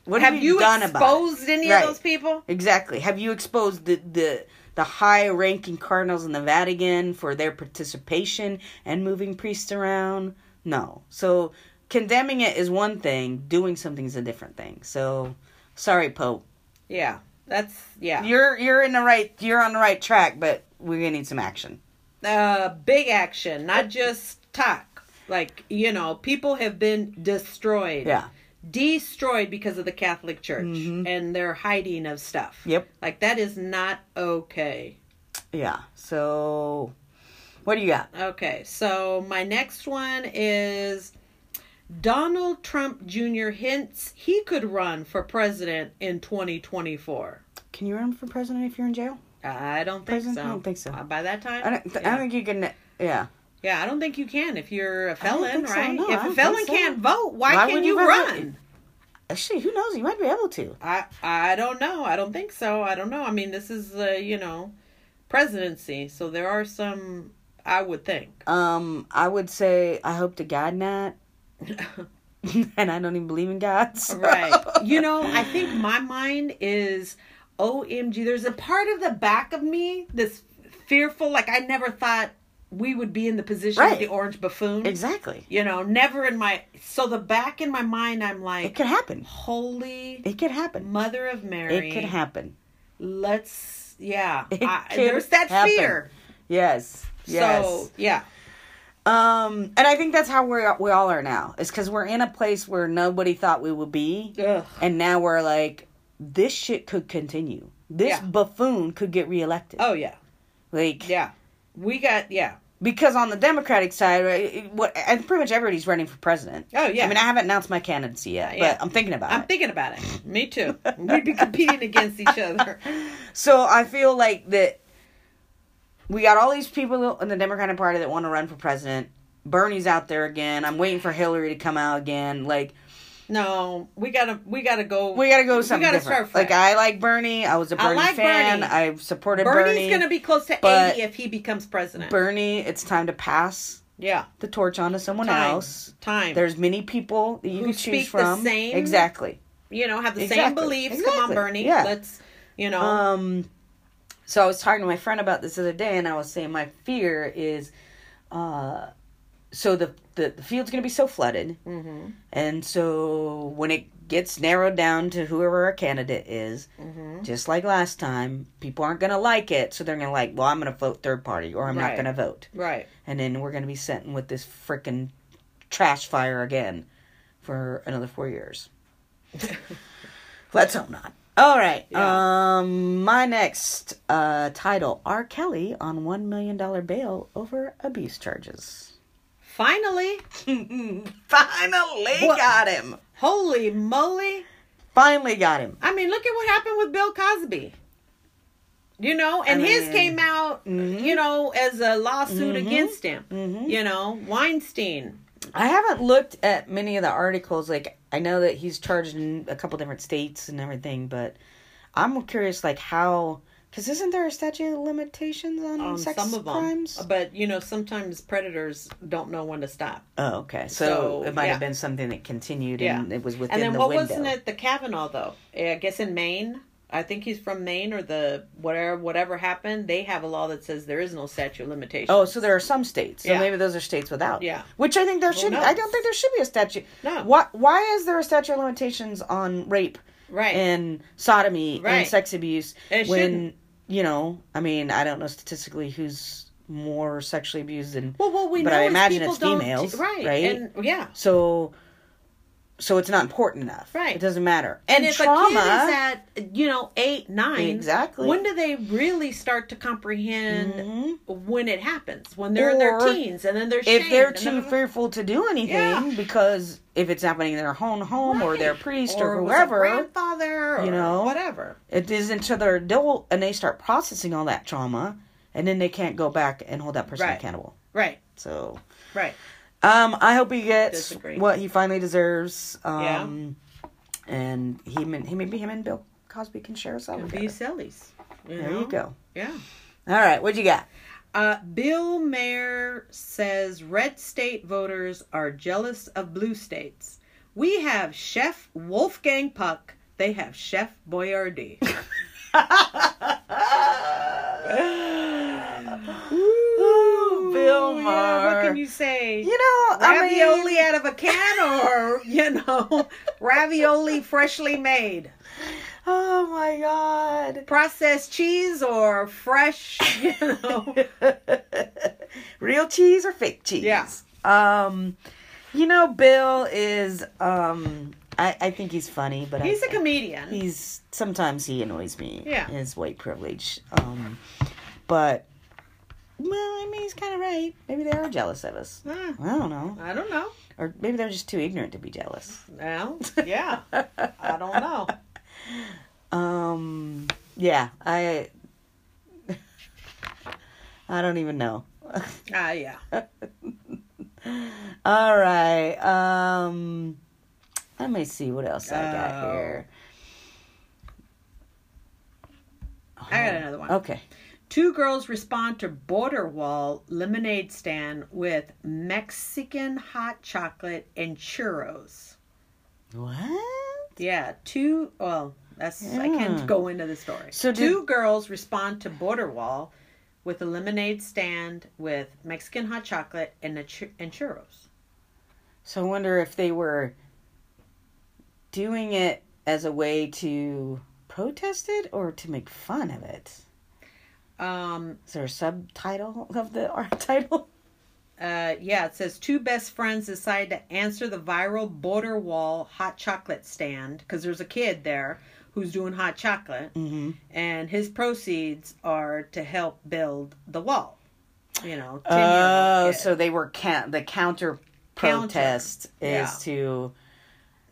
What have you done about it? exposed any Right. of those people? Exactly. Have you exposed the the the high ranking cardinals in the Vatican for their participation and moving priests around? No. So condemning it is one thing, doing something is a different thing. So sorry, Pope. Yeah, that's yeah. You're you're in the right you're on the right track, but we're gonna need some action. uh, big action, not just talk. Like, you know, people have been destroyed. Yeah. Destroyed because of the Catholic Church Mhm. and their hiding of stuff. Yep. Like, that is not okay. Yeah. So what do you got? Okay, so my next one is Donald Trump Jr. hints he could run for president in 2024. Can you run for president if you're in jail? I don't think President? so. I don't think so. Uh, by that time? I don't th- I don't think you can yeah. Yeah, I don't think you can if you're a felon, think so, right? no, if a felon so. can't vote, why, Why can you you run? run? Actually, who knows? You might be able to. I I don't know. I don't think so. I don't know. I mean, this is uh, you know, presidency, so there are some. I would think. Um, I would say I hope to God not. and I don't even believe in God. so- right. You know, I think my mind is, OMG. There's a part of the back of me that's fearful. Like I never thought we would be in the position of the orange buffoon. Exactly. You know, never in my. So the back in my mind, I'm like It could happen. holy It could happen. Mother of Mary. It could happen. Let's. Yeah. It I, there's that happen. fear. Yes. Yes. So yeah. um, and I think that's how we we all are now. It's because we're in a place where nobody thought we would be, Ugh. and now we're like, this shit could continue. This Yeah. buffoon could get reelected. Oh yeah. Like, Yeah. We got yeah. because on the Democratic side, right, what and pretty much everybody's running for president. Oh yeah. I mean, I haven't announced my candidacy yet, Yeah. but I'm thinking about I'm it. thinking about it. Me too. We'd be competing against each other. So I feel like that we got all these people in the Democratic Party that want to run for president. Bernie's out there again. I'm waiting for Hillary to come out again. Like No, we gotta we gotta go. we got to go something gotta different. start Like. I like Bernie. I was a Bernie like fan. Bernie. I supported Bernie's Bernie. gonna be close to eighty if he becomes president. Bernie, it's time to pass yeah, the torch on to someone Time. else. time. There's many people that you Who can choose speak the from. same- Exactly. you know, have the same Exactly. beliefs. Come on, Bernie. Yeah. Let's you know. Um, so I was talking to my friend about this the other day, and I was saying my fear is, uh, so the the, the field's going to be so flooded, mhm, and so when it gets narrowed down to whoever our candidate is, mhm. just like last time, people aren't going to like it, so they're going to like, well, I'm going to vote third party, or I'm not going to vote, Right. and then we're going to be sitting with this freaking trash fire again for another four years. Let's hope not. All right. Yeah. Um, my next uh, title: R. Kelly on one million dollar bail over abuse charges. Finally, Finally What? got him. holy moly! Finally got him. I mean, look at what happened with Bill Cosby. You know, and his mean- came out, you know, as a lawsuit against him. Mhm. You know, Weinstein. I haven't looked at many of the articles. Like I know that he's charged in a couple different states and everything, but I'm curious, like how, because isn't there a statute of limitations on on sex some of them. crimes? But you know, sometimes predators don't know when to stop. Oh, okay. So, So, it might yeah. have been something that continued Yeah. and it was within the city. And then the what window. wasn't it? The Kavanaugh though. Eh, I guess in Maine. I think he's from Maine or the whatever whatever happened. They have a law that says there is no statute of limitations. Oh, so there are some states. So Yeah. maybe those are states without. Yeah. Which I think there should. no. I don't think there should be a statute. No. Why? Why is there a statute of limitations on rape right. and sodomy and sex abuse It when shouldn't. You know? I mean, I don't know statistically who's more sexually abused than. well, we but know I imagine it's females, right? right? And yeah, So. So it's not important enough. Right. It doesn't matter. and, And, if trauma. a kid is at you know eight nine Exactly. when do they really start to comprehend Mhm. when it happens when they're in their teens and then they're if they're too fearful to do anything Yeah. because if it's happening in their own home or their priest or or, it was a whoever grandfather or you know. whatever it is until they're adult and they start processing all that trauma and then they can't go back and hold that person Right. accountable right so right um i hope he gets Disagree. what he finally deserves um and he he maybe him and bill cosby can share a cell It'll be sillies you there know? you go yeah all right what you got Uh, Bill Maher says red state voters are jealous of blue states. We have Chef Wolfgang Puck. They have Chef Boyardee. Ooh, Yeah, what can you say? you know I mean, ravioli out of a can or, you know, ravioli freshly made? oh my god Processed cheese or fresh, you know? real cheese or fake cheese Yeah. um you know bill is um i i think he's funny but He's I, a comedian. he's sometimes he annoys me Yeah. his white privilege um but well i mean he's kind of right maybe they are jealous of us Ah, i don't know I don't know. or maybe they're just too ignorant to be jealous Well, yeah. I don't know. um yeah i i don't even know Ah, yeah. All right. Um let me see what else I got Oh. here. I got another one. Okay. Two girls respond to border wall lemonade stand with Mexican hot chocolate and churros. What? Yeah, two. Well, that's I can't go into the story. So two did- girls respond to border wall with a lemonade stand with Mexican hot chocolate and a chur- and churros. So I wonder if they were doing it as a way to protest it or to make fun of it. Um, Is there a subtitle of the art title? uh, yeah, it says two best friends decide to answer the viral border wall hot chocolate stand because there's a kid there who's doing hot chocolate, Mm-hmm. and his proceeds are to help build the wall. You know, 10 Oh, so they were ca- the counter Counter, protest is yeah. to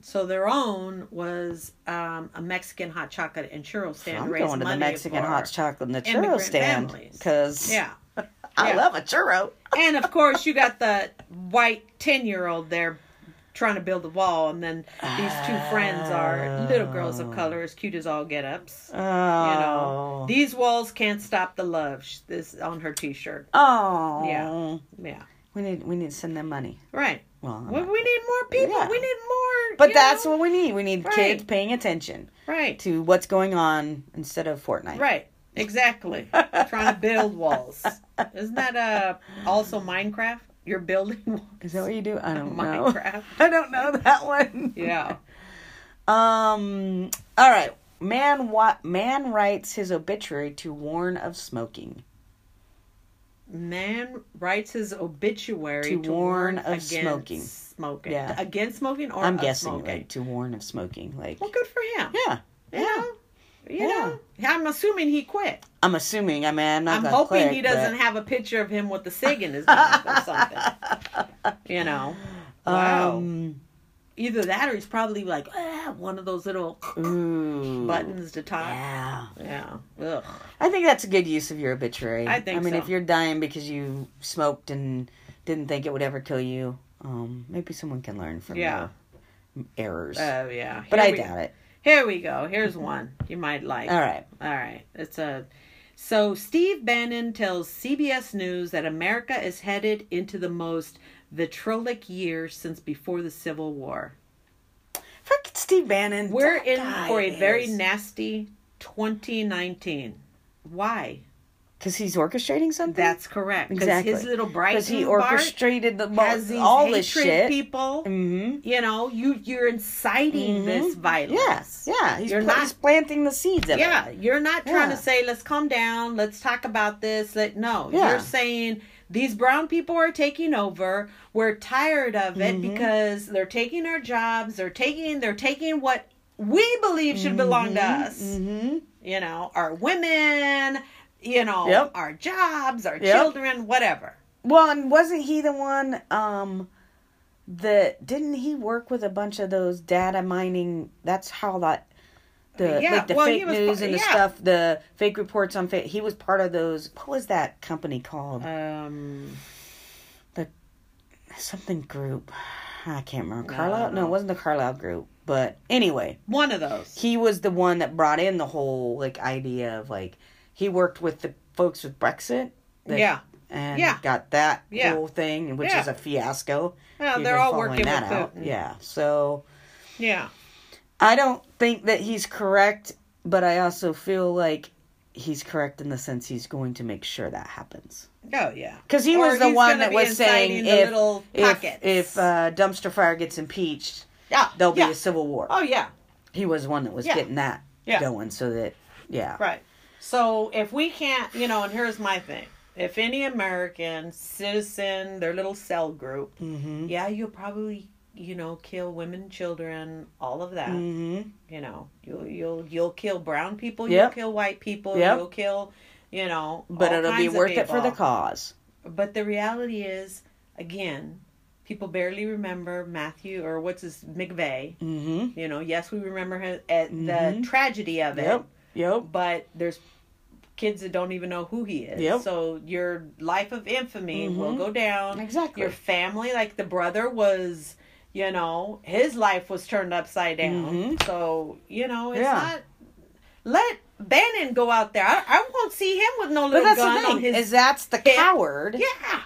so their own was um, a Mexican hot chocolate and churro stand. I'm going to the Mexican hot chocolate and the churro stand because Yeah, I Yeah. love a churro. and of course you got the white ten year old there trying to build the wall, and then these two friends are little girls of color, as cute as all get ups. Oh, You know, these walls can't stop the love. This on her T-shirt. oh, Yeah. Yeah, We need we need to send them money. right. Well, Well, we need more people. Yeah. We need more. but that's know? what we need. We need Right. kids paying attention right. to what's going on instead of Fortnite. Right. Exactly. Trying to build walls. Isn't that uh also Minecraft? You're building walls. Is that what you do? I don't know. Minecraft. I don't know that one. Yeah. Um. All right. Man. What man writes his obituary to warn of smoking? Man writes his obituary To to, warn warn, of against smoking. Smoking. Yeah. Against smoking or I'm guessing smoking? like to warn of smoking. Like Well, good for him. yeah, You yeah. know? You know? I'm assuming he quit. I'm assuming. I mean, I'm not I'm hoping click, he doesn't but- have a picture of him with the cig in his mouth or something. You know? Wow. Um, Either that or he's probably like ah, one of those little ooh, buttons to top. Yeah, Yeah. Ugh. I think that's a good use of your obituary. I think I mean, so. if you're dying because you smoked and didn't think it would ever kill you, um, maybe someone can learn from Yeah. errors. Oh yeah. but Here I we- doubt it. Here we go. Here's one you might like. All right. All right. It's a so Steve Bannon tells CBS News that America is headed into the most vitriolic year since before the Civil War. Fucking Steve Bannon. We're in for a very nasty 2019. Why? Because he's orchestrating something. That's correct. Because exactly his little bright Because he orchestrated the has these all this shit. people. Mm-hmm. You know, you you're inciting this violence. Yes. Yeah. He's, You're pla- not- he's planting the seeds of Yeah, it. Yeah, you're not trying Yeah. to say let's calm down, let's talk about this. Let no, Yeah. you're saying these brown people are taking over. We're tired of it Mm-hmm. because they're taking our jobs. They're taking they're taking what we believe should belong to us. Mm-hmm. You know, our women. You know, Yep. our jobs, our Yep. children, whatever. Well, and wasn't he the one um that didn't he work with a bunch of those data mining? That's how that the Yeah, like the well, fake news pa- and the yeah. stuff, the fake reports on fake. He was part of those. What was that company called? Um, Something group. I can't remember. No, Carlyle? No, it wasn't the Carlyle group. But anyway, one of those. he was the one that brought in the whole like idea of like he worked with the folks with Brexit. that- yeah, and Yeah. got that Yeah. whole thing, which Yeah. is a fiasco. Yeah, they're all working with that out. Yeah, so yeah. I don't think that he's correct, but I also feel like he's correct in the sense he's going to make sure that happens. Oh yeah. Because he Or was the one that was saying if if, if uh, dumpster fire gets impeached, yeah, there'll yeah. be a civil war. Oh yeah, He was the one that was Yeah. getting that Yeah. going, so that yeah, right. So if we can't, you know, and here's my thing: if any American citizen, their little cell group, mm-hmm. yeah, you'll probably, you know, kill women, children, all of that. Mm-hmm. You know, you'll you'll you'll kill brown people, Yep. you'll kill white people, Yep. you'll kill, you know, But it'll be worth it for the cause. But the reality is, again, people barely remember Matthew or what's his McVeigh. Mm-hmm. You know, yes, we remember his, at the Mhm. tragedy of it, Yep. Yep. but there's kids that don't even know who he is. Yep. So your life of infamy will Mhm. go down. Exactly. Your family, like the brother was, you know, his life was turned upside down. Mhm. So you know, it's Yeah. not. Let Bannon go out there. I, I won't see him with no But little that's gun the on thing his. is that's the hip. coward. yeah,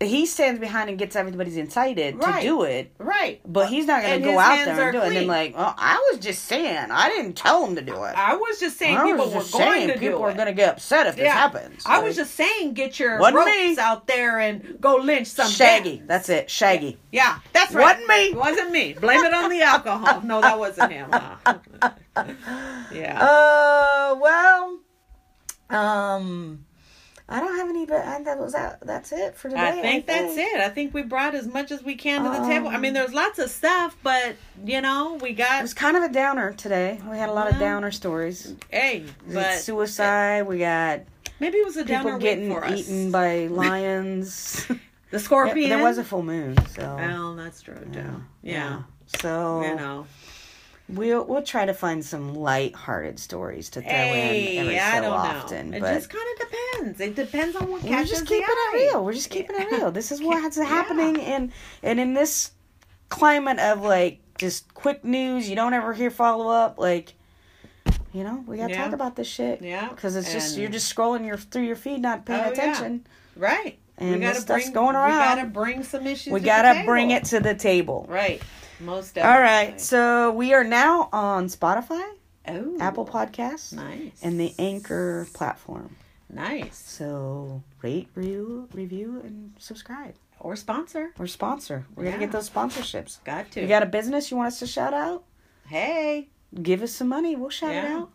He stands behind and gets everybody's incited Right. to do it, right. but he's not going to go out there and do it. And like, oh, I was just saying, I didn't tell him to do it. I was just saying I people were going to people are going to get upset if this Yeah. happens. I was just saying, get your ropes me. out there and go lynch some Shaggy. That's it. Shaggy. Yeah, that's right. Wasn't me. It wasn't me. Blame it on the alcohol. No, that wasn't him. huh? yeah. Uh, well, um, I don't have any, but I, that was that. That's it for today. I think that's it. I think we brought as much as we can to the table. I mean, um, there's lots of stuff, but you know, we got. It was kind of a downer today. We had a lot of downer stories. hey, but suicide. We got maybe it was a people downer week getting eaten by lions. the scorpion. There was a full moon, so Well, that's true too. Yeah. So You know. We'll we'll try to find some light-hearted stories to throw Hey, in every I so often. know. It but just kind of depends. It depends on what catches we're just keeping it real. We're just keeping it real. This is what's Yeah. happening, and and in this climate of like just quick news, you don't ever hear follow up. Like, you know, we gotta Yeah. talk about this shit. Yeah, because it's just you're just scrolling your through your feed, not paying Oh, yeah. attention. Right. And we gotta this stuff's bring, going We gotta bring some issues. We to gotta bring it to the table. Right. Most definitely. right, so we are now on Spotify, Oh. Apple Podcasts, Nice. and the Anchor platform. Nice. So rate, review, review, and subscribe Or sponsor. or sponsor. We're gonna get those sponsorships. Got to. You got a business you want us to shout out? hey. Give us some money. We'll shout Yeah.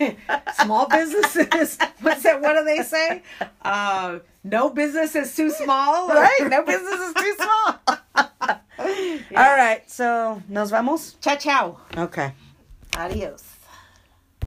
it out. Small businesses. What's that? What do they say? Uh, no business is too small. Right? No business is too small. All right, so nos vamos. Ciao, ciao. Okay. Adios.